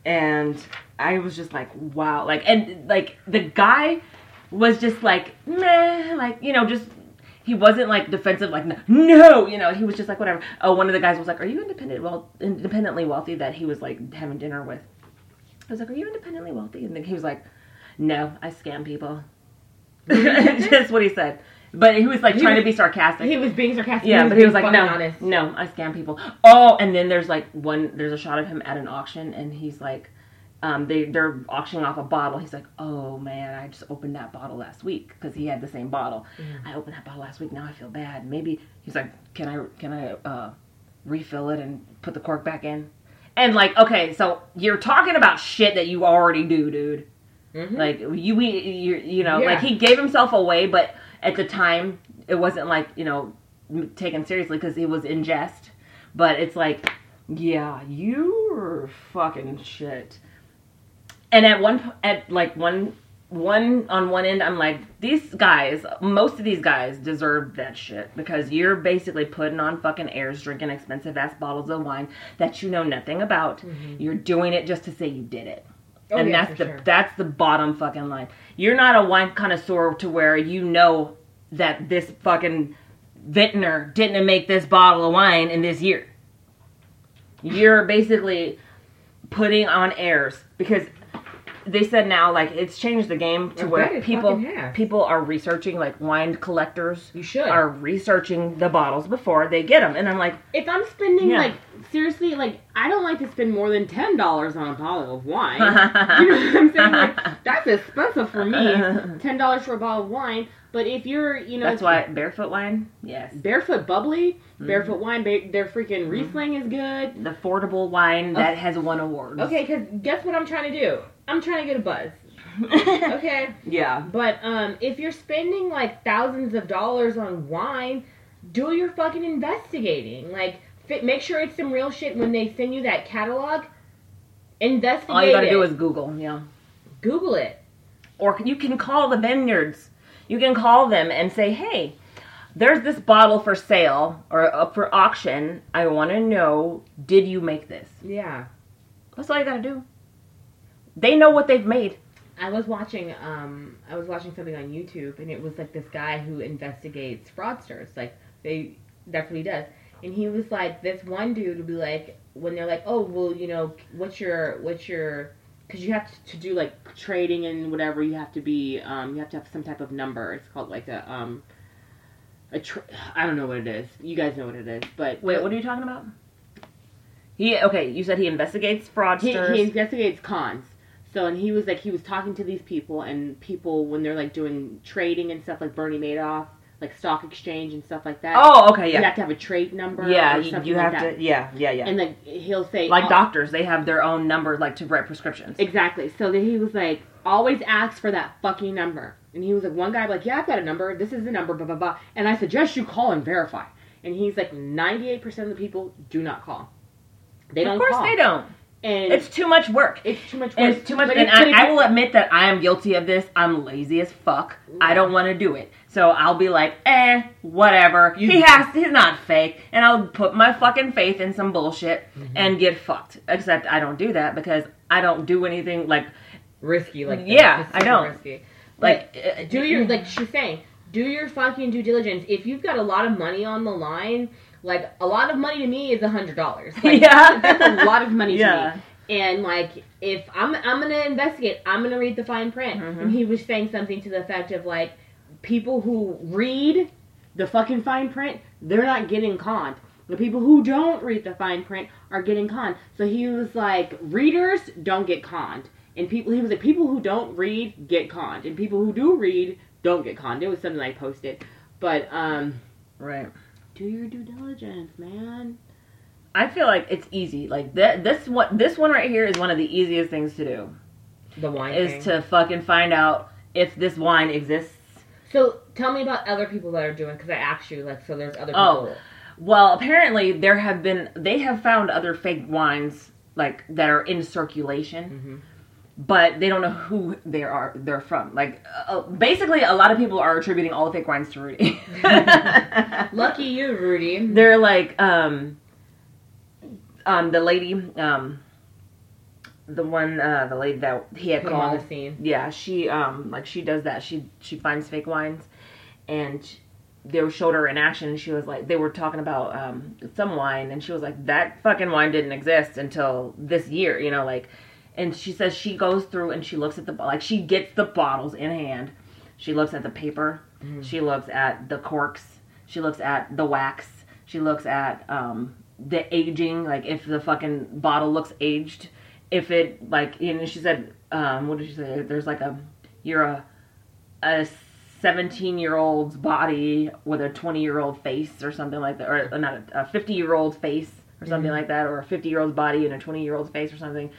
and I was just like, wow, like, and like the guy was just like, meh, like you know, just he wasn't like defensive, like no, you know, he was just like whatever. Oh, one of the guys was like, are you independent, well, independently wealthy? That he was like having dinner with. I was like, are you independently wealthy? And then he was like, no, I scam people. just what he said. But he was like He trying was- to be sarcastic. he was being sarcastic. Yeah, but he was like, no, honest. no, I scam people. Oh, and then there's like one, there's a shot of him at an auction, and he's like, um, they they're auctioning off a bottle. He's like, oh man, I just opened that bottle last week because he had the same bottle. I opened that bottle last week. Now I feel bad. Maybe he's like, can I can I uh, refill it and put the cork back in? And like, okay, so you're talking about shit that you already do, dude. Like you, we, you, you know, like he gave himself away, but at the time it wasn't like you know taken seriously because it was in jest. But it's like, yeah, you're fucking shit. And at one, at like one, one on one end, I'm like, these guys, most of these guys deserve that shit because you're basically putting on fucking airs, drinking expensive ass bottles of wine that you know nothing about. Mm-hmm. You're doing it just to say you did it Oh, and yeah, that's the sure. that's the bottom fucking line. You're not a wine connoisseur to where you know that this fucking vintner didn't make this bottle of wine in this year. You're basically putting on airs because they said now like it's changed the game to I where people people are researching like wine collectors You should. are researching the bottles before they get them and I'm like if I'm spending Yeah. like seriously, like I don't like to spend more than ten dollars on a bottle of wine. you know what I'm saying? Like that's expensive for me. Ten dollars for a bottle of wine. But if you're, you know, that's why barefoot wine yes barefoot bubbly, Mm-hmm. barefoot wine, ba- their freaking Riesling is good. the affordable wine that has won awards Okay, because guess what I'm trying to do? I'm trying to get a buzz. Okay. yeah But um, if you're spending like thousands of dollars on wine, do your fucking investigating. Like, fi- make sure it's some real shit when they send you that catalog. Investigate All you gotta it. do is Google, yeah. Google it. Or you can call the vineyards. You can call them and say, hey, there's this bottle for sale or up for auction. I want to know, did you make this? Yeah. That's all you gotta do. They know what they've made. I was watching um I was watching something on YouTube and it was like this guy who investigates fraudsters. Like they that's what he does. And he was like this one dude would be like when they're like, "Oh, well, you know, what's your what's your cuz you have to do like trading and whatever, you have to be um you have to have some type of number. It's called like a um a tr- I don't know what it is. You guys know what it is, but Wait, what are you talking about? He okay. You said he investigates he, fraudsters. he investigates cons. So and he was like he was talking to these people and people when they're like doing trading and stuff like Bernie Madoff, like stock exchange and stuff like that. oh, okay, yeah. You have to have a trade number. yeah. or You, like have that. to, yeah, yeah, yeah. And then he'll say like oh, doctors, they have their own number, like to write prescriptions. Exactly. So then he was like, always ask for that fucking number. And he was like, one guy like, yeah, I've got a number. This is the number. Blah blah blah. And I suggest you call and verify. And he's like, ninety eight percent of the people do not call. They don't of course call. they don't. And It's too much work. it's too much work. And it's too much. But And it- I, it- I will admit that I am guilty of this. I'm lazy as fuck. I don't want to do it. So I'll be like, eh, whatever. he has. He's not fake, and I'll put my fucking faith in some bullshit Mm-hmm. and get fucked. Except I don't do that because I don't do anything like risky like that. Yeah, I don't. risky. like. Like, uh, do your like she's saying do your fucking due diligence. If you've got a lot of money on the line, like a lot of money to me is a hundred dollars. Like, Yeah. that's a lot of money to Yeah. me. And like, if I'm I'm gonna investigate, I'm gonna read the fine print. Mm-hmm. And he was saying something to the effect of like, people who read the fucking fine print, they're not getting conned. The people who don't read the fine print are getting conned. So he was like, readers don't get conned, and people he was like, people who don't read get conned, and people who do read don't get conned. It was something I posted, but um, Right. Do your due diligence, man. I feel like it's easy. Like that. This one. This one right here is one of the easiest things to do. The wine Is to fucking find out if this wine exists. So tell me about other people that are doing because I asked you like so there's other Oh. people. Well, apparently there have been. They have found other fake wines like that are in circulation. Mm-hmm. But they don't know who they are. They're from. Like, uh, basically, a lot of people are attributing all the fake wines to Rudy. Lucky you, Rudy. they're like um um the lady um the one uh the lady that he had Put 'em on called the scene. yeah she um like she does that she she finds fake wines and they showed her in action And she was like they were talking about um some wine and she was like that fucking wine didn't exist until this year you know like and she says she goes through and she looks at the like she gets the bottles in hand. She looks at the paper. She looks at the corks. She looks at the wax. She looks at um the aging like if the fucking bottle looks aged. If it like you know she said um what did she say? There's like a you're a a 17 year old's body with a 20 year old face or something like that or not a 50 year old face or something like that or a 50 year old's body and a 20 year old's face or something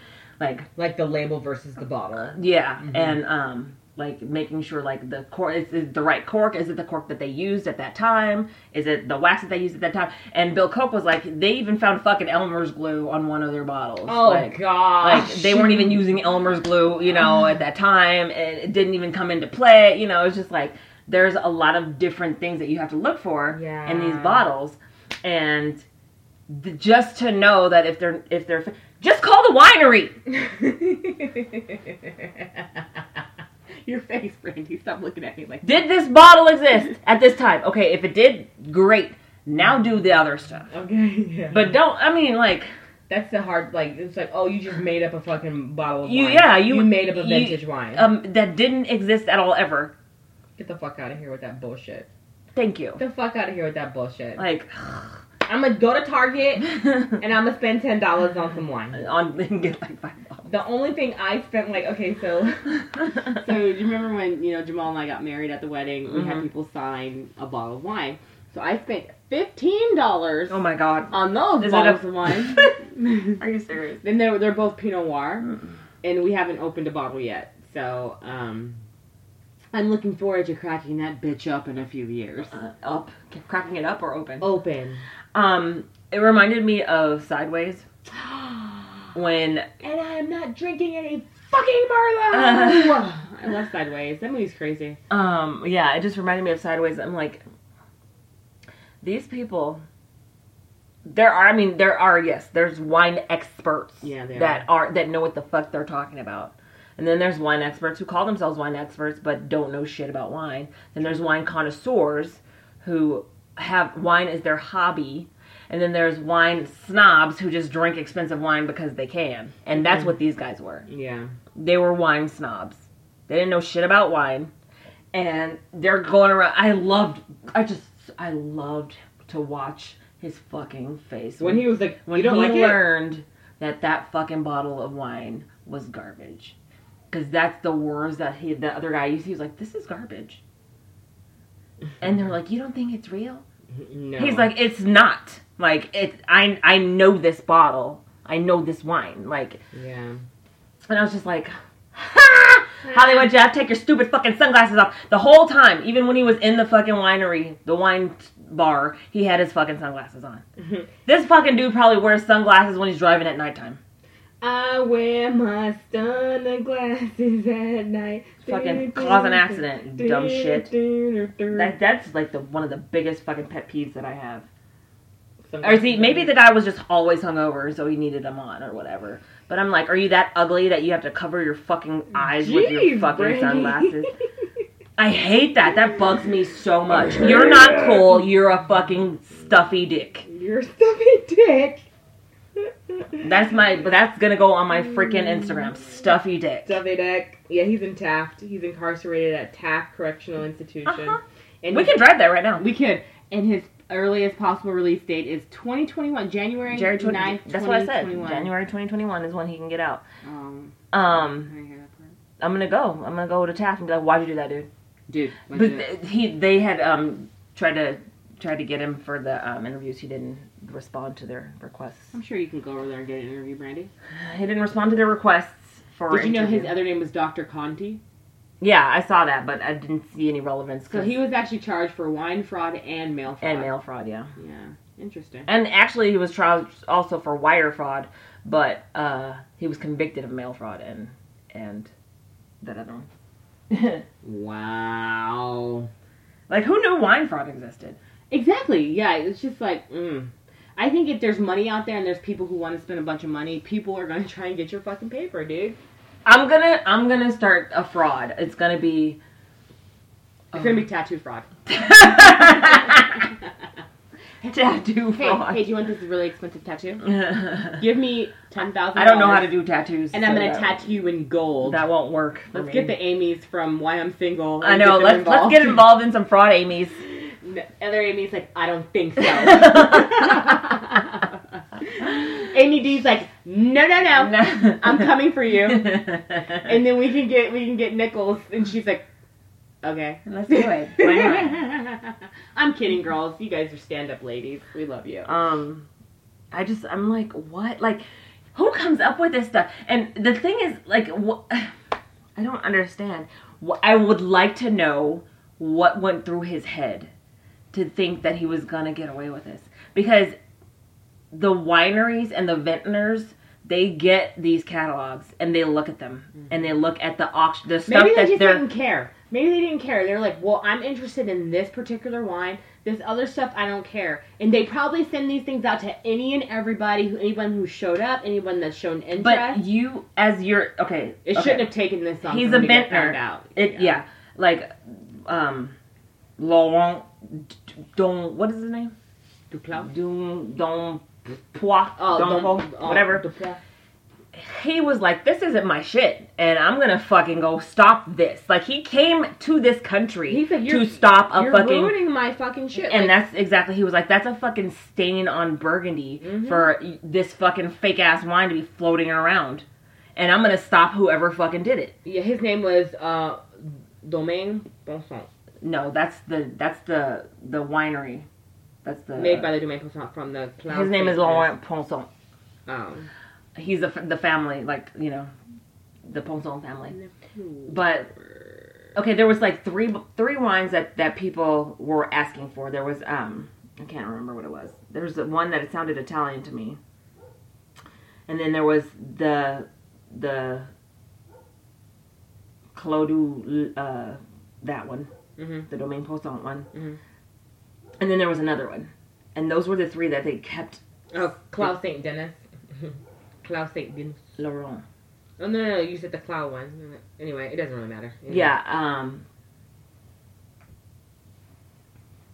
like Like the label versus the bottle. yeah, and um, like making sure like the cork is, is the right cork. Is it the cork that they used at that time? Is it the wax that they used at that time? And Bill Koch was like, they even found fucking Elmer's glue on one of their bottles. Oh like, god. like they weren't even using Elmer's glue, you know, at that time, and it didn't even come into play. You know, it's just like there's a lot of different things that you have to look for yeah. in these bottles, and th- just to know that if they're if they're just call the winery. Your face, Brandy. Stop looking at me like Did this bottle exist at this time? Okay, if it did, great. Now do the other stuff. Okay, yeah. But don't. I mean, like that's the hard. Like it's like, oh, you just made up a fucking bottle of you. wine. Yeah, you, made up a you- vintage wine. Um, that didn't exist at all ever. Get the fuck out of here with that bullshit. Thank you. Get the fuck out of here with that bullshit. Like I'm gonna go to Target and I'm gonna spend ten dollars on some wine. on and get like five bottles. The only thing I spent like okay, so so do you remember when you know Jamal and I got married at the wedding? We had Mhm. people sign a bottle of wine. So I spent fifteen dollars oh my god. on those Is bottles a- of wine. Are you serious? then they're they're both Pinot Noir, and we haven't opened a bottle yet. So um, I'm looking forward to cracking that bitch up in a few years. Uh, up, cracking it up or open. Open. Um, it reminded me of Sideways when And I'm not drinking any fucking Merlot. I love Sideways. That movie's crazy. Um, yeah, it just reminded me of Sideways. I'm like, these people. There are, I mean, there are, yes, there's wine experts Yeah, that are. that know what the fuck they're talking about, and then there's wine experts who call themselves wine experts but don't know shit about wine. Then there's wine connoisseurs who have wine as their hobby, and then there's wine snobs who just drink expensive wine because they can, and that's what these guys were Yeah. they were wine snobs. They didn't know shit about wine. And they're going around I loved I just I loved to watch his fucking face. When he was like, when you don't he like it? learned that that fucking bottle of wine was garbage. Cuz that's the words that he the other guy used. He was like, "This is garbage." And they're like, "You don't think it's real?" No. He's like, "It's not. Like it I I know this bottle. I know this wine. Like yeah. and I was just like, ha! Hollywood Jeff, take your stupid fucking sunglasses off. The whole time, even when he was in the fucking winery, the wine bar, he had his fucking sunglasses on. this fucking dude probably wears sunglasses when he's driving at nighttime. I wear my stunner glasses at night. Fucking cause an accident, you dumb shit. That, that's like the one of the biggest fucking pet peeves that I have. Or see, maybe the guy was just always hungover, so he needed them on or whatever. But I'm like, are you that ugly that you have to cover your fucking eyes with your fucking Brandy. sunglasses? I hate that. That bugs me so much. You're not cool. You're a fucking stuffy dick. You're a stuffy dick. That's my. But that's gonna go on my freaking Instagram. Stuffy dick. Stuffy dick. Yeah, he's in Taft. He's incarcerated at Taft Correctional Institution. Uh-huh. And We his- can drive there right now. We can. And his earliest possible release date is 2021, January January 20, 9th, That's what I said. January 2021 is when he can get out. Um, Um, can I hear that part? I'm gonna go. I'm gonna go to Taft and be like, "Why'd you do that, dude?" Dude, But th- he, they had um tried to tried to get him for the um, interviews. He didn't respond to their requests. I'm sure you can go over there and get an interview, Brandy. He didn't respond to their requests for. Did you know his other name was Dr. Conti? Yeah, I saw that, but I didn't see any relevance. So 'cause- he was actually charged for wine fraud and mail fraud. and mail fraud, yeah. Yeah, interesting. And actually, he was charged also for wire fraud, but uh, he was convicted of mail fraud and and that other one. Wow. like, who knew wine fraud existed? Exactly. Yeah, it's just like, mm. I think if there's money out there and there's people who want to spend a bunch of money, people are gonna try and get your fucking paper, dude. I'm gonna I'm gonna start a fraud. It's gonna be It's gonna be um, tattoo fraud. tattoo Hey, fraud. hey, do you want this really expensive tattoo? Give me ten thousand. I don't know how to do tattoos, And I'm gonna tattoo you in gold. That won't work. Let's me. get the Amy's from Why I'm Single. I know. Let's let's get involved in some fraud, Amy's. The other Amy's like, I don't think so. Amy D's like, no, no, no, I'm coming for you. And then we can get we can get Nichols, and she's like, okay. Let's do it. Why not? I'm kidding, girls. You guys are stand-up ladies. We love you. um i just i'm like what like who comes up with this stuff and the thing is like wh- i don't understand i would like to know what went through his head to think that he was gonna get away with this because the wineries and the vintners they get these catalogs and they look at them and they look at the auction the stuff Maybe they that just didn't care. Maybe they didn't care. They're like, well, I'm interested in this particular wine. This other stuff, I don't care. And they probably send these things out to any and everybody, who anyone who showed up, anyone that's shown interest. but you as your okay it okay. shouldn't have taken this long. He's a him to get vintner. Out. It yeah. like um Laurent Don what is his name? Duclos? Don Don Pois Oh, Don don't- Po- oh, whatever. He was like, This isn't my shit and I'm gonna fucking go stop this. Like he came to this country like, to stop a You're fucking ruining my fucking shit. and Like, that's exactly he was like that's a fucking stain on burgundy Mm-hmm. for this fucking fake ass wine to be floating around and i'm gonna stop whoever fucking did it yeah, his name was uh, Domaine Ponsot, no that's the that's the the winery that's the made by the Domaine Ponsot from the. Cloud his name is Laurent Ponsot. Um, He's the the family, like you know, the Ponsot family. But okay, there was like three three wines that that people were asking for. There was um I can't remember what it was. There was one that it sounded Italian to me, and then there was the the Clos uh that one, Mhm. the Domaine Ponsot one, Mhm. And then there was another one, and those were the three that they kept oh, Clos Saint Denis. Clos Saint Denis. Laurent. Oh no, no, no, you said the cloud one. Anyway, it doesn't really matter. Anyway. Yeah, um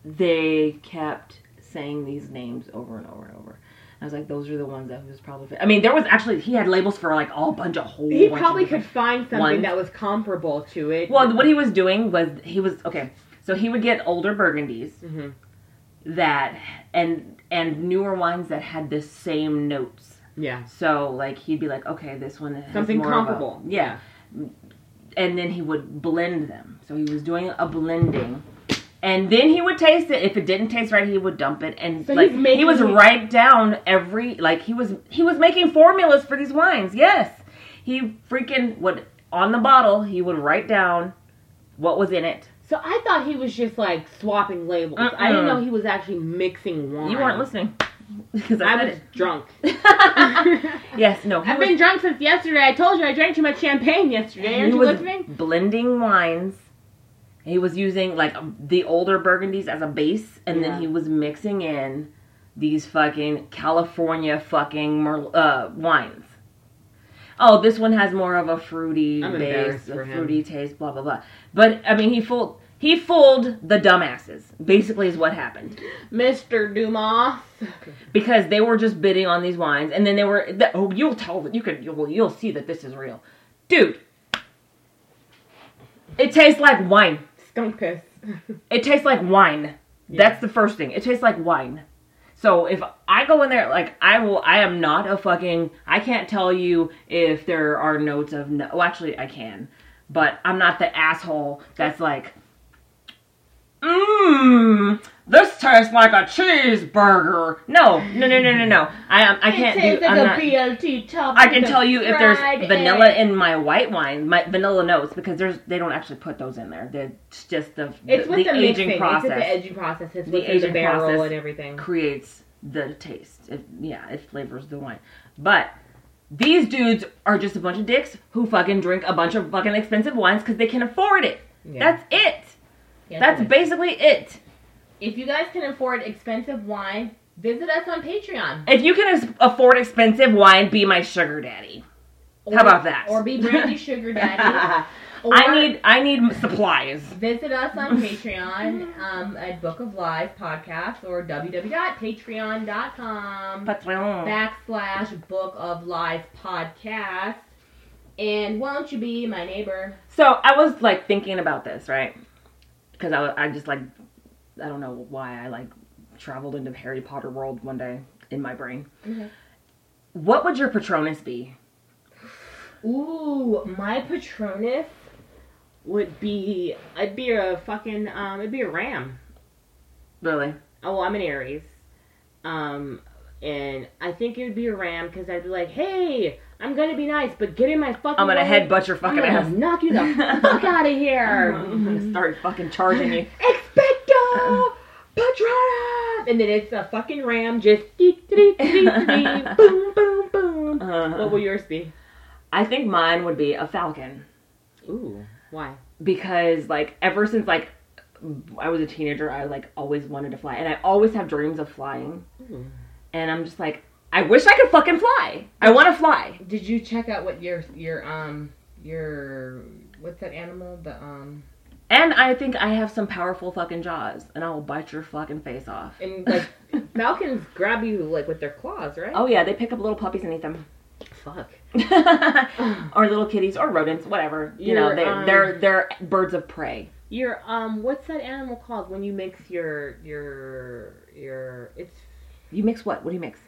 they kept saying these names over and over and over. I was like, those are the ones that was probably. I mean, there was actually he had labels for like all bunch of whole. He bunch probably of could find something ones. that was comparable to it. Well, what he was doing was he was okay. So he would get older burgundies Mhm. That and and newer wines that had the same notes. yeah, So like he'd be like, okay, this one has something more of a- comparable. yeah. and then he would blend them. So he was doing a blending. And then he would taste it. If it didn't taste right, he would dump it. And So like making- he was write down every like he was he was making formulas for these wines. Yes, he freaking would on the bottle. He would write down what was in it. So I thought he was just like swapping labels. I Mm-mm. didn't know he was actually mixing wine. You weren't listening because I, I said was drunk. yes, no. I've was, been drunk since yesterday. I told you I drank too much champagne yesterday. Aren't he you was listening? blending wines. He was using like the older burgundies as a base, and Yeah. then he was mixing in these fucking California fucking Merl- uh, wines. Oh, this one has more of a fruity I'm base, a fruity taste, blah blah blah. But I mean, he fooled he fooled the dumbasses. Basically, is what happened Mr. Dumas. because they were just bidding on these wines, and then they were oh, you'll tell you can you'll you'll see that this is real, dude. It tastes like wine. Skunk piss. It tastes like wine. That's the first thing. It tastes like wine. So if I go in there, like I will, I am not a fucking. I can't tell you if there are notes of. No, well, actually, I can, but I'm not the asshole that's like, mmm, this tastes like a cheeseburger. No, no, no, no, no, no. I am. I can't do. I'm not, BLT top. I can tell you if there's vanilla in my white wine, my vanilla notes, because there's they don't actually put those in there. They're it's just the It's the, with the the, aging process It's with the aging process. It's The the, aging barrel process. and everything. creates the taste. It, yeah, it flavors the wine. But these dudes are just a bunch of dicks who fucking drink a bunch of fucking expensive wines because they can afford it. Yeah. That's it. That's basically it. If you guys can afford expensive wine, visit us on Patreon. If you can afford expensive wine, be my sugar daddy. How about that? Or be Brandy Sugar Daddy. Or I need I need supplies. visit us on Patreon um, at Book of Lies podcast or www.patreon.com Patron. backslash Book of Lies podcast. And won't you be my neighbor? So I was like thinking about this, right? Because I, I just like I don't know why I like traveled into Harry Potter world one day in my brain. Mhm. What would your Patronus be? Ooh, my Patronus would be. I'd be a fucking. Um, it'd be a ram. Really? Oh, well, I'm an Aries. Um, and I think it would be a ram because I'd be like, hey, I'm gonna be nice, but get in my fucking. I'm gonna way. headbutt your I'm fucking gonna ass. knock you the fuck out of here. I'm gonna start fucking charging you. Expecto Patronum! And then it's a fucking ram just dee, dee, dee, boom, boom, boom. Uh, What will yours be? I think mine would be a falcon Ooh, why? because like ever since like I was a teenager, I like always wanted to fly, and I always have dreams of flying. Ooh. And I'm just like, I wish I could fucking fly. I want to fly. Did you check out what your your um your what's that animal the um And I think I have some powerful fucking jaws, and I will bite your fucking face off. and like falcons grab you like with their claws, right? Oh yeah, they pick up little puppies and eat them, fuck. or little kitties, or rodents, whatever. You You're, know, they're um, they're they're birds of prey. Your um what's that animal called when you mix your your your it's You mix what? What do you mix?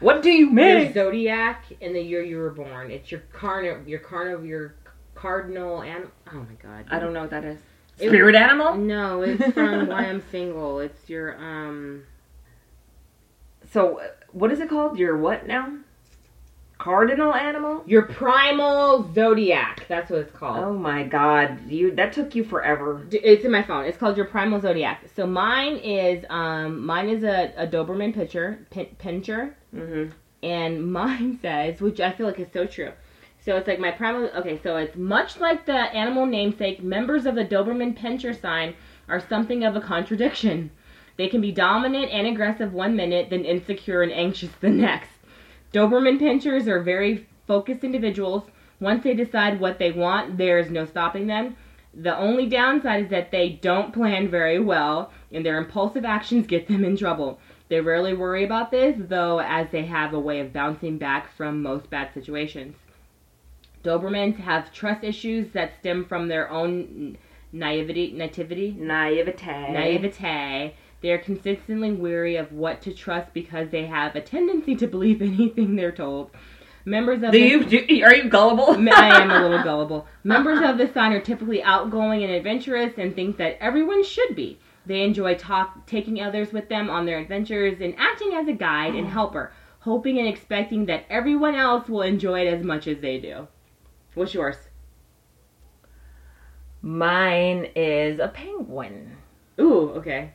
What do you mean? your zodiac and the year you were born. It's your carno your carno your cardinal and oh my god. I don't know what that is. It- Spirit animal. No, it's from Why I'm Single. It's your um So uh, what is it called? Your what now? Cardinal animal. your primal zodiac. That's what it's called. Oh my god, you that took you forever. It's in my phone. It's called your primal zodiac. So mine is um mine is a, a Doberman pitcher pin, pincher, Mm-hmm. and mine says, which I feel like is so true. So it's like my primal. Okay, so it's much like the animal namesake. Members of the Doberman pinscher sign are something of a contradiction. They can be dominant and aggressive one minute, then insecure and anxious the next. Doberman pinschers are very focused individuals. Once they decide what they want, there is no stopping them. The only downside is that they don't plan very well, and their impulsive actions get them in trouble. They rarely worry about this, though, as they have a way of bouncing back from most bad situations. Dobermans have trust issues that stem from their own naivety, nativity, Naivete. naivete. They are consistently weary of what to trust because they have a tendency to believe anything they're told. Members of Do you do, are you gullible? I am a little gullible. Members of this sign are typically outgoing and adventurous and think that everyone should be. They enjoy talk, taking others with them on their adventures and acting as a guide and helper, hoping and expecting that everyone else will enjoy it as much as they do. What's yours? Mine is a penguin. Ooh, okay.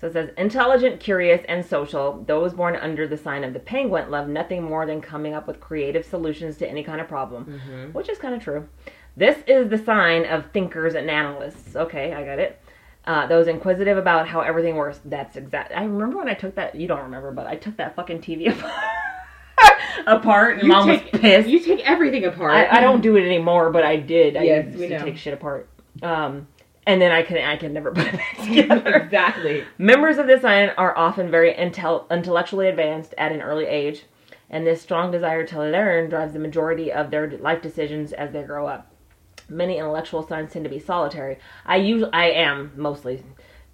So it says intelligent, curious, and social. Those born under the sign of the penguin love nothing more than coming up with creative solutions to any kind of problem, which is kind of true. This is the sign of thinkers and analysts. Okay, I got it. Uh, those inquisitive about how everything works. That's exact. I remember when I took that. You don't remember, but I took that fucking TV apart. apart, and You mom take, was pissed. You take everything apart. I, I don't do it anymore, but I did. I Yes, used we to know. take shit apart. Um, and then I can I can never put it back together. exactly. Members of this sign are often very intel- intellectually advanced at an early age, and this strong desire to learn drives the majority of their life decisions as they grow up. Many intellectual signs tend to be solitary. I usually I am mostly,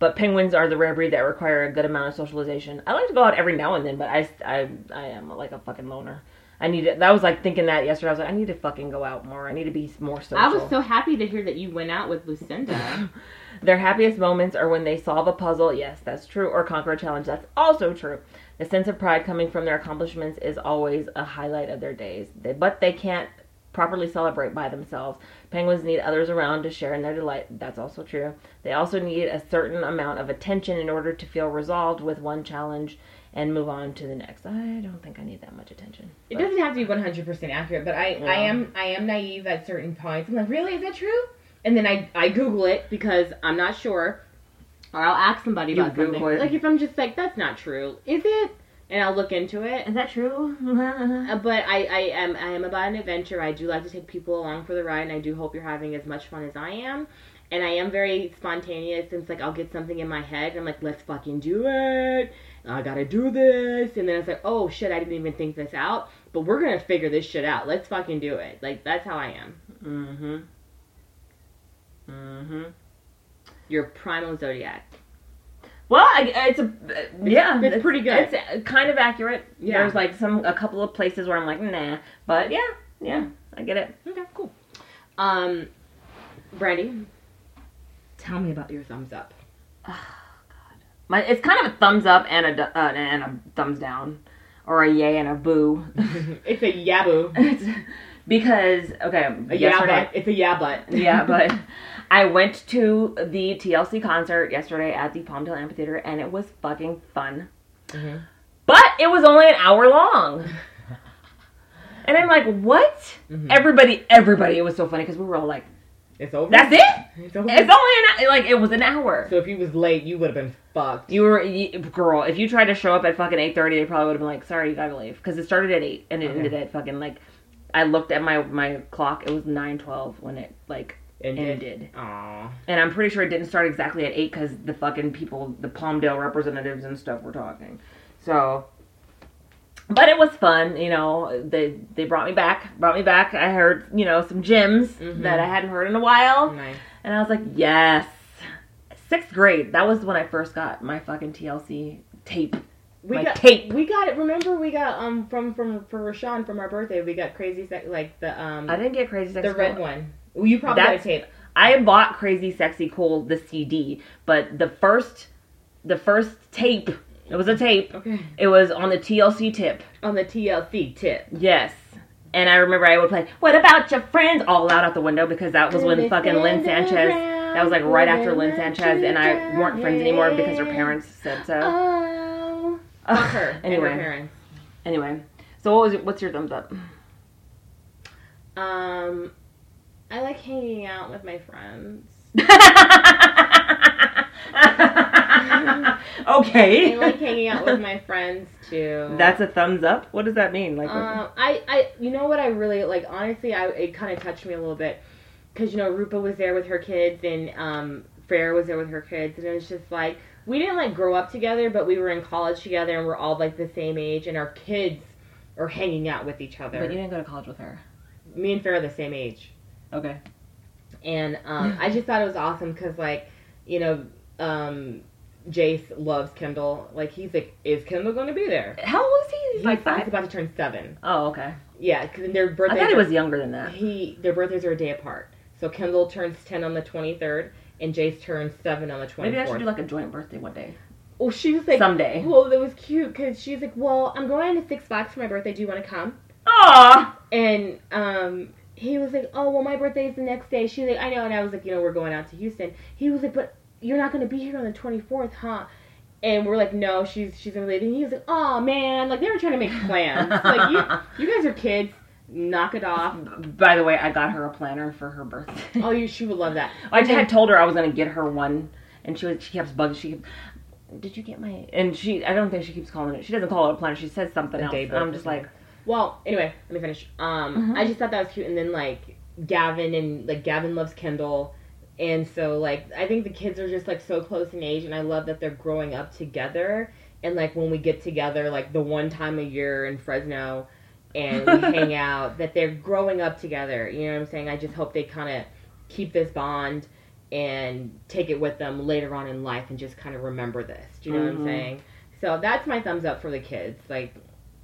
but penguins are the rare breed that require a good amount of socialization. I like to go out every now and then, but I I, I am like a fucking loner. I need to, that was like thinking that yesterday. I was like, I need to fucking go out more. I need to be more social. I was so happy to hear that you went out with Lucinda. Their happiest moments are when they solve a puzzle, yes, that's true, or conquer a challenge, that's also true. The sense of pride coming from their accomplishments is always a highlight of their days, they, but they can't properly celebrate by themselves. Penguins need others around to share in their delight, that's also true. They also need a certain amount of attention in order to feel resolved with one challenge and move on to the next. I don't think I need that much attention. It but- doesn't have to be one hundred percent accurate, but I, I am I am naive at certain points. I'm like, really, is that true? And then I I Google it because I'm not sure, or I'll ask somebody You about something. It. Like if I'm just like, that's not true, is it? And I'll look into it. Is that true? Uh, But I, I am I am about an adventure. I do like to take people along for the ride, and I do hope you're having as much fun as I am. And I am very spontaneous, since like I'll get something in my head, and I'm like, let's fucking do it. I gotta do this, and then it's like, oh shit, I didn't even think this out. But we're gonna figure this shit out. Let's fucking do it. Like that's how I am. mm-hmm. Mm-hmm. Your primal zodiac. Well, I, it's a yeah, it's pretty good. It's kind of accurate. Yeah. There's like some a couple of places where I'm like nah, but yeah, yeah, I get it. Okay, cool. Um, Brandy, tell me about your thumbs up. My it's kind of a thumbs up and a uh, and a thumbs down, or a yay and a boo. it's a yaboo. It's because okay, A yeah but. It's a yeah but. yeah, but I went to the TLC concert yesterday at the Palmdale Amphitheater, and it was fucking fun. Mhm. But it was only an hour long. And I'm like, what? Mhm. Everybody, everybody, it was so funny because we were all like, It's over. that's it? It's over. It's only an, like, it was an hour. so if you was late, you would have been fucked. You were, you, girl, if you tried to show up at fucking 8.30, they probably would have been like, sorry, you gotta leave. Because it started at 8 and it Okay. ended at fucking, like, I looked at my, my clock, it was 9.12 when it, like, Ended. ended. Aw. And I'm pretty sure it didn't start exactly at 8 because the fucking people, the Palmdale representatives and stuff were talking. So, but it was fun, you know. They they brought me back, brought me back. I heard, you know, some gems Mhm. that I hadn't heard in a while. Nice. And I was like, yes. Sixth grade, that was when I first got my fucking TLC tape. We My got tape. We got it. Remember, we got um from from for Rashawn from our birthday. We got crazy sex like the um I didn't get Crazy Sexy the red one. Well, you probably got a tape. I bought Crazy Sexy Cool the CD, but the first the first tape, it was a tape. Okay. It was on the TLC tip. On the TLC tip. Yes. And I remember I would play, What about your friends? all out out the window because that was when fucking Lynn Sanchez, that was like right after Lynn Sanchez and I weren't friends anymore because her parents said so. Oh. Fuck her. And Anyway. her parents. Anyway, so what was what's your thumbs up? Um, I like hanging out with my friends. okay. I like hanging out with my friends too. That's a thumbs up? What does that mean? Like, Um, I, I, you know what I really like. Honestly, I it kind of touched me a little bit because you know Rupa was there with her kids and um, Freya was there with her kids, and it was just like we didn't like grow up together, but we were in college together, and we're all like the same age, and our kids are hanging out with each other. but you didn't go to college with her. Me and Freya are the same age, Okay. and um, I just thought it was awesome because like you know. Um, Jace loves Kendall. Like he's like, is Kendall going to be there? How old is he? He's like He's about to turn seven. Oh, okay. Yeah, because their I birthdays. thought he was younger than that. He their birthdays are a day apart. So Kendall turns ten on the twenty third, and Jace turns seven on the twenty Maybe I should do like a joint birthday one day. well, she was like, Someday. Well, it was cute because she's like, well, I'm going to Six Flags for my birthday. Do you want to come? Aw. And um, he was like, oh, well, my birthday is the next day. She's like, I know. And I was like, you know, we're going out to Houston. He was like, but you're not going to be here on the twenty fourth, huh? And we're like, no, she's she's gonna leave. And he was like, oh man, like they were trying to make plans. like you, you guys are kids. Knock it off. By the way, I got her a planner for her birthday. Oh, you, she would love that. I And then- had told her I was gonna get her one, and she was she kept bugging. She kept, did you get my? And she I don't think she keeps calling it. She doesn't call it a planner. She says something A else. day And I'm just like, Well, anyway, let me finish. Um, I just thought that was cute, and then like Gavin and like Gavin loves Kendall, and so like I think the kids are just like so close in age, and I love that they're growing up together. And like when we get together, like the one time a year in Fresno, and we hang out, that they're growing up together. You know what I'm saying? I just hope they kind of keep this bond and take it with them later on in life, and just kind of remember this. Do you know what I'm Mhm. saying? So that's my thumbs up for the kids. Like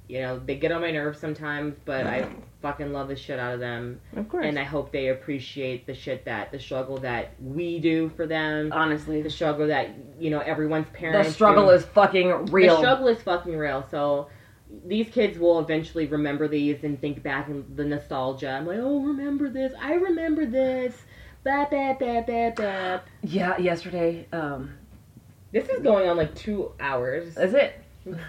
you know, they get on my nerves sometimes, but I fucking love the shit out of them. Of course. And I hope they appreciate the shit that, the struggle that we do for them. Honestly, The struggle that, you know, everyone's parents The struggle do. is fucking real. The struggle is fucking real. So these kids will eventually remember these and think back in the nostalgia. I'm like, oh, remember this. I remember this. Bap, bap, bap, bap, bap. yeah, yesterday. Um, This is going on like two hours. is it?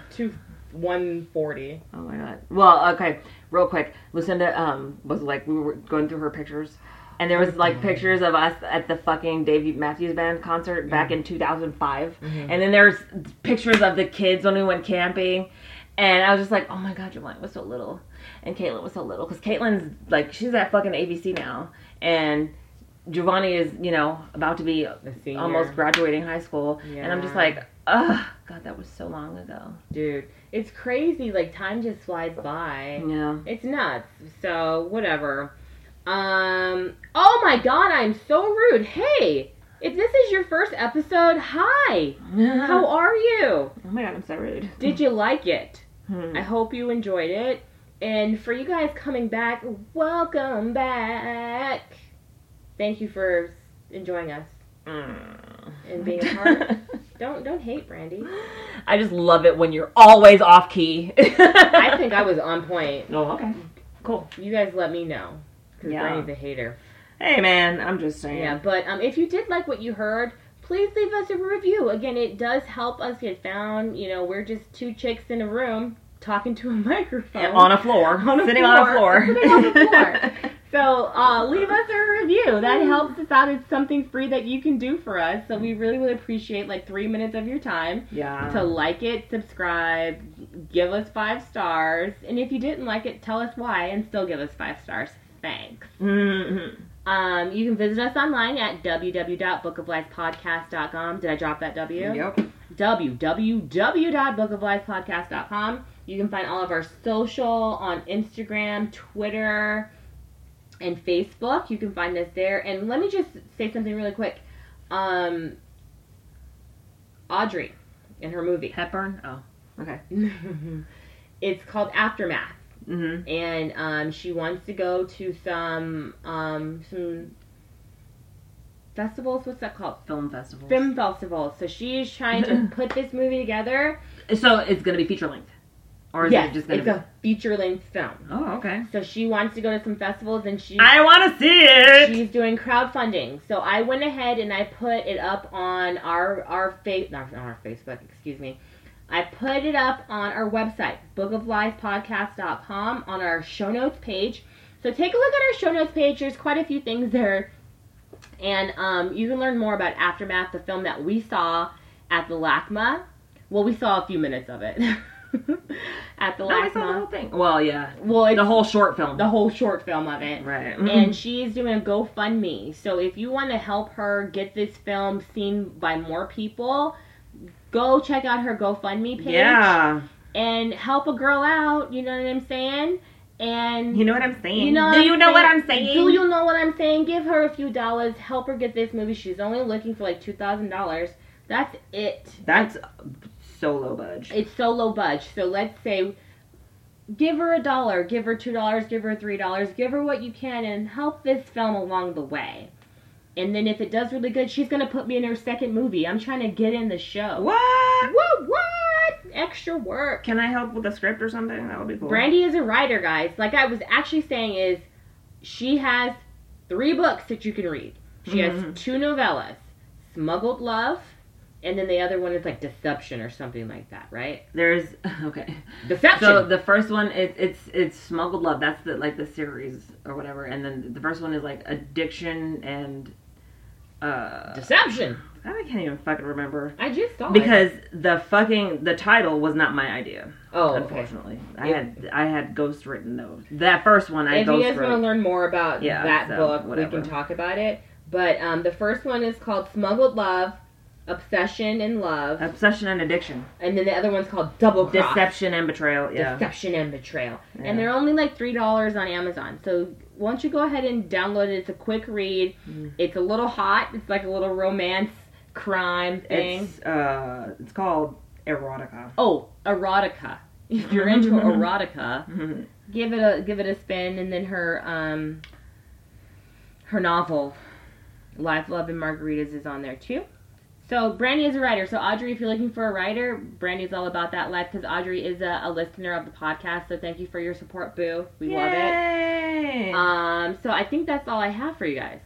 Two, 140. Oh my god. Well, okay, real quick. Lucinda um was like we were going through her pictures, and there was like mm-hmm. pictures of us at the fucking Davey Matthews Band concert mm-hmm. back in 2005, mm-hmm. and then there's pictures of the kids when we went camping, and I was just like, oh my god, Giovanni was so little, and Caitlin was so little. Because Caitlin's like she's at fucking ABC now, and. Giovanni is, you know, about to be almost graduating high school, and I'm just like, ugh, God, that was so long ago. Dude, it's crazy. Like, time just flies by. Yeah. It's nuts. So, whatever. Um, oh my god, I'm so rude. Hey, if this is your first episode, hi. How are you? Oh my god, I'm so rude. Did you like it? Hmm. I hope you enjoyed it. And for you guys coming back, welcome back. Thank you for enjoying us and being a part. don't don't hate Brandy. I just love it when you're always off key. I think I was on point. Oh, okay. Cool. You guys let me know. Because Yeah. Brandy's a hater. Hey, man, I'm just saying. Yeah, but um, if you did like what you heard, please leave us a review. Again, it does help us get found. You know, we're just two chicks in a room talking to a microphone. on a floor. On a Sitting floor. on a floor. Sitting on the floor. So uh, leave us a review. That helps us out. It's something free that you can do for us. So we really would appreciate like three minutes of your time yeah. to like it, subscribe, give us five stars, and if you didn't like it, tell us why and still give us five stars. Thanks. Mhm. Um, you can visit us online at www.bookoflifepodcast.com. Did I drop that W? Yep. www.bookoflifepodcast.com. You can find all of our social on Instagram, Twitter, and Facebook. You can find us there. And let me just say something really quick. Um, Audrey in her movie. Hepburn? Oh, okay. it's called Aftermath. Mm-hmm. and um, she wants to go to some um, some festivals. What's that called? Film festival. Film festivals. So she's trying to put this movie together. So it's going to be feature length? Or is yes, it just going it's be. a feature length film. Oh, okay. So she wants to go to some festivals, and she I want to see it! she's doing crowdfunding. So I went ahead and I put it up on our our face not on our Facebook, excuse me. I put it up on our website, bookoflifepodcast.com, on our show notes page. So take a look at our show notes page. There's quite a few things there. And um, you can learn more about Aftermath, the film that we saw at the LACMA. Well, we saw a few minutes of it at the No, I saw the whole thing. Well, yeah. Well, it's The whole short film. the whole short film of it right. and mm-hmm. she's doing a GoFundMe. So if you want to help her get this film seen by more people, go check out her GoFundMe page yeah. and help a girl out. You know what I'm saying? And You know what I'm saying? you know Do you I'm know what? I'm saying? Do you know what I'm saying? Give her a few dollars, help her get this movie. She's only looking for like two thousand dollars. That's it. That's so low budge. It's so low budge. So let's say give her a dollar, give her two dollars, give her three dollars, give her what you can and help this film along the way. And then if it does really good, she's gonna put me in her second movie. I'm trying to get in the show. What? What what? Extra work. Can I help with a script or something? That would be cool. Brandy is a writer, guys. Like I was actually saying is she has three books that you can read. She has Mhm. two novellas. Smuggled Love and then the other one is like Deception or something like that, right? There's okay. Deception. So the first one, it, it's it's smuggled love. That's the like the series or whatever. And then the first one is like addiction and uh Deception. I can't even fucking remember I just saw it. because the fucking the title was not my idea. Oh, okay. unfortunately, I If- had I had ghost written those. That first one I if you guys want to learn more about Yeah, that so, book, whatever. we can talk about it. But um, the first one is called Smuggled Love, Obsession and Love, Obsession and addiction, and then the other one's called Double Cross. deception and betrayal. Yeah, Deception and Betrayal. Yeah. And they're only like $3 on Amazon. So why don't you go ahead and download it? It's a quick read. Mm. It's a little hot. It's like a little romance crime thing. it's uh, it's called erotica. Oh, erotica. If you're into erotica, give it a give it a spin and then her um her novel Life, Love and Margaritas is on there too. So Brandy is a writer. So Audrey, if you're looking for a writer, Brandy's all about that life because Audrey is a, a listener of the podcast. So thank you for your support, Boo. We love it. Um, so I think that's all I have for you guys.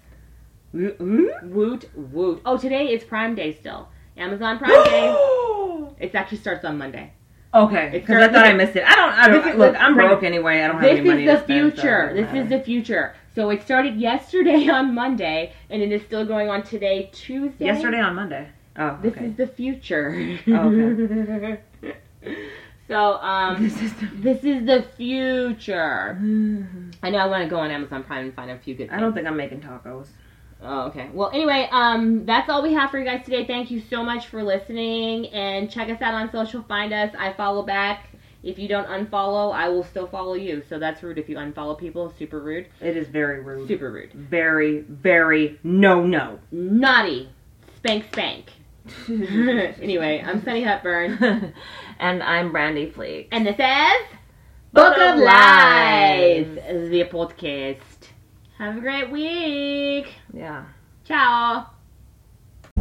Woot woot. Oh, today is Prime Day still. Amazon Prime Day. It actually starts on Monday. Okay, because I thought I missed it. I don't. I don't. Is- look, I'm broke anyway. I don't have This any money is the spend, future. doesn't This is the future. So it started yesterday on Monday, and it is still going on today, Tuesday. yesterday on Monday. Oh, This okay. is the future. Oh, so um, This is the- this is the future. I know I want to go on Amazon Prime and find a few good. I don't think I'm making tacos. Oh, okay. Well, anyway, um, that's all we have for you guys today. Thank you so much for listening, and check us out on social. Find us. I follow back. If you don't unfollow, I will still follow you. So that's rude. If you unfollow people, super rude. It is very rude. Super rude. Very, very no, no. Naughty. Spank, spank. anyway, I'm Sunny Hepburn, and I'm Brandy Fleek. and this is Book of Life, the podcast. Have a great week. Yeah. Ciao.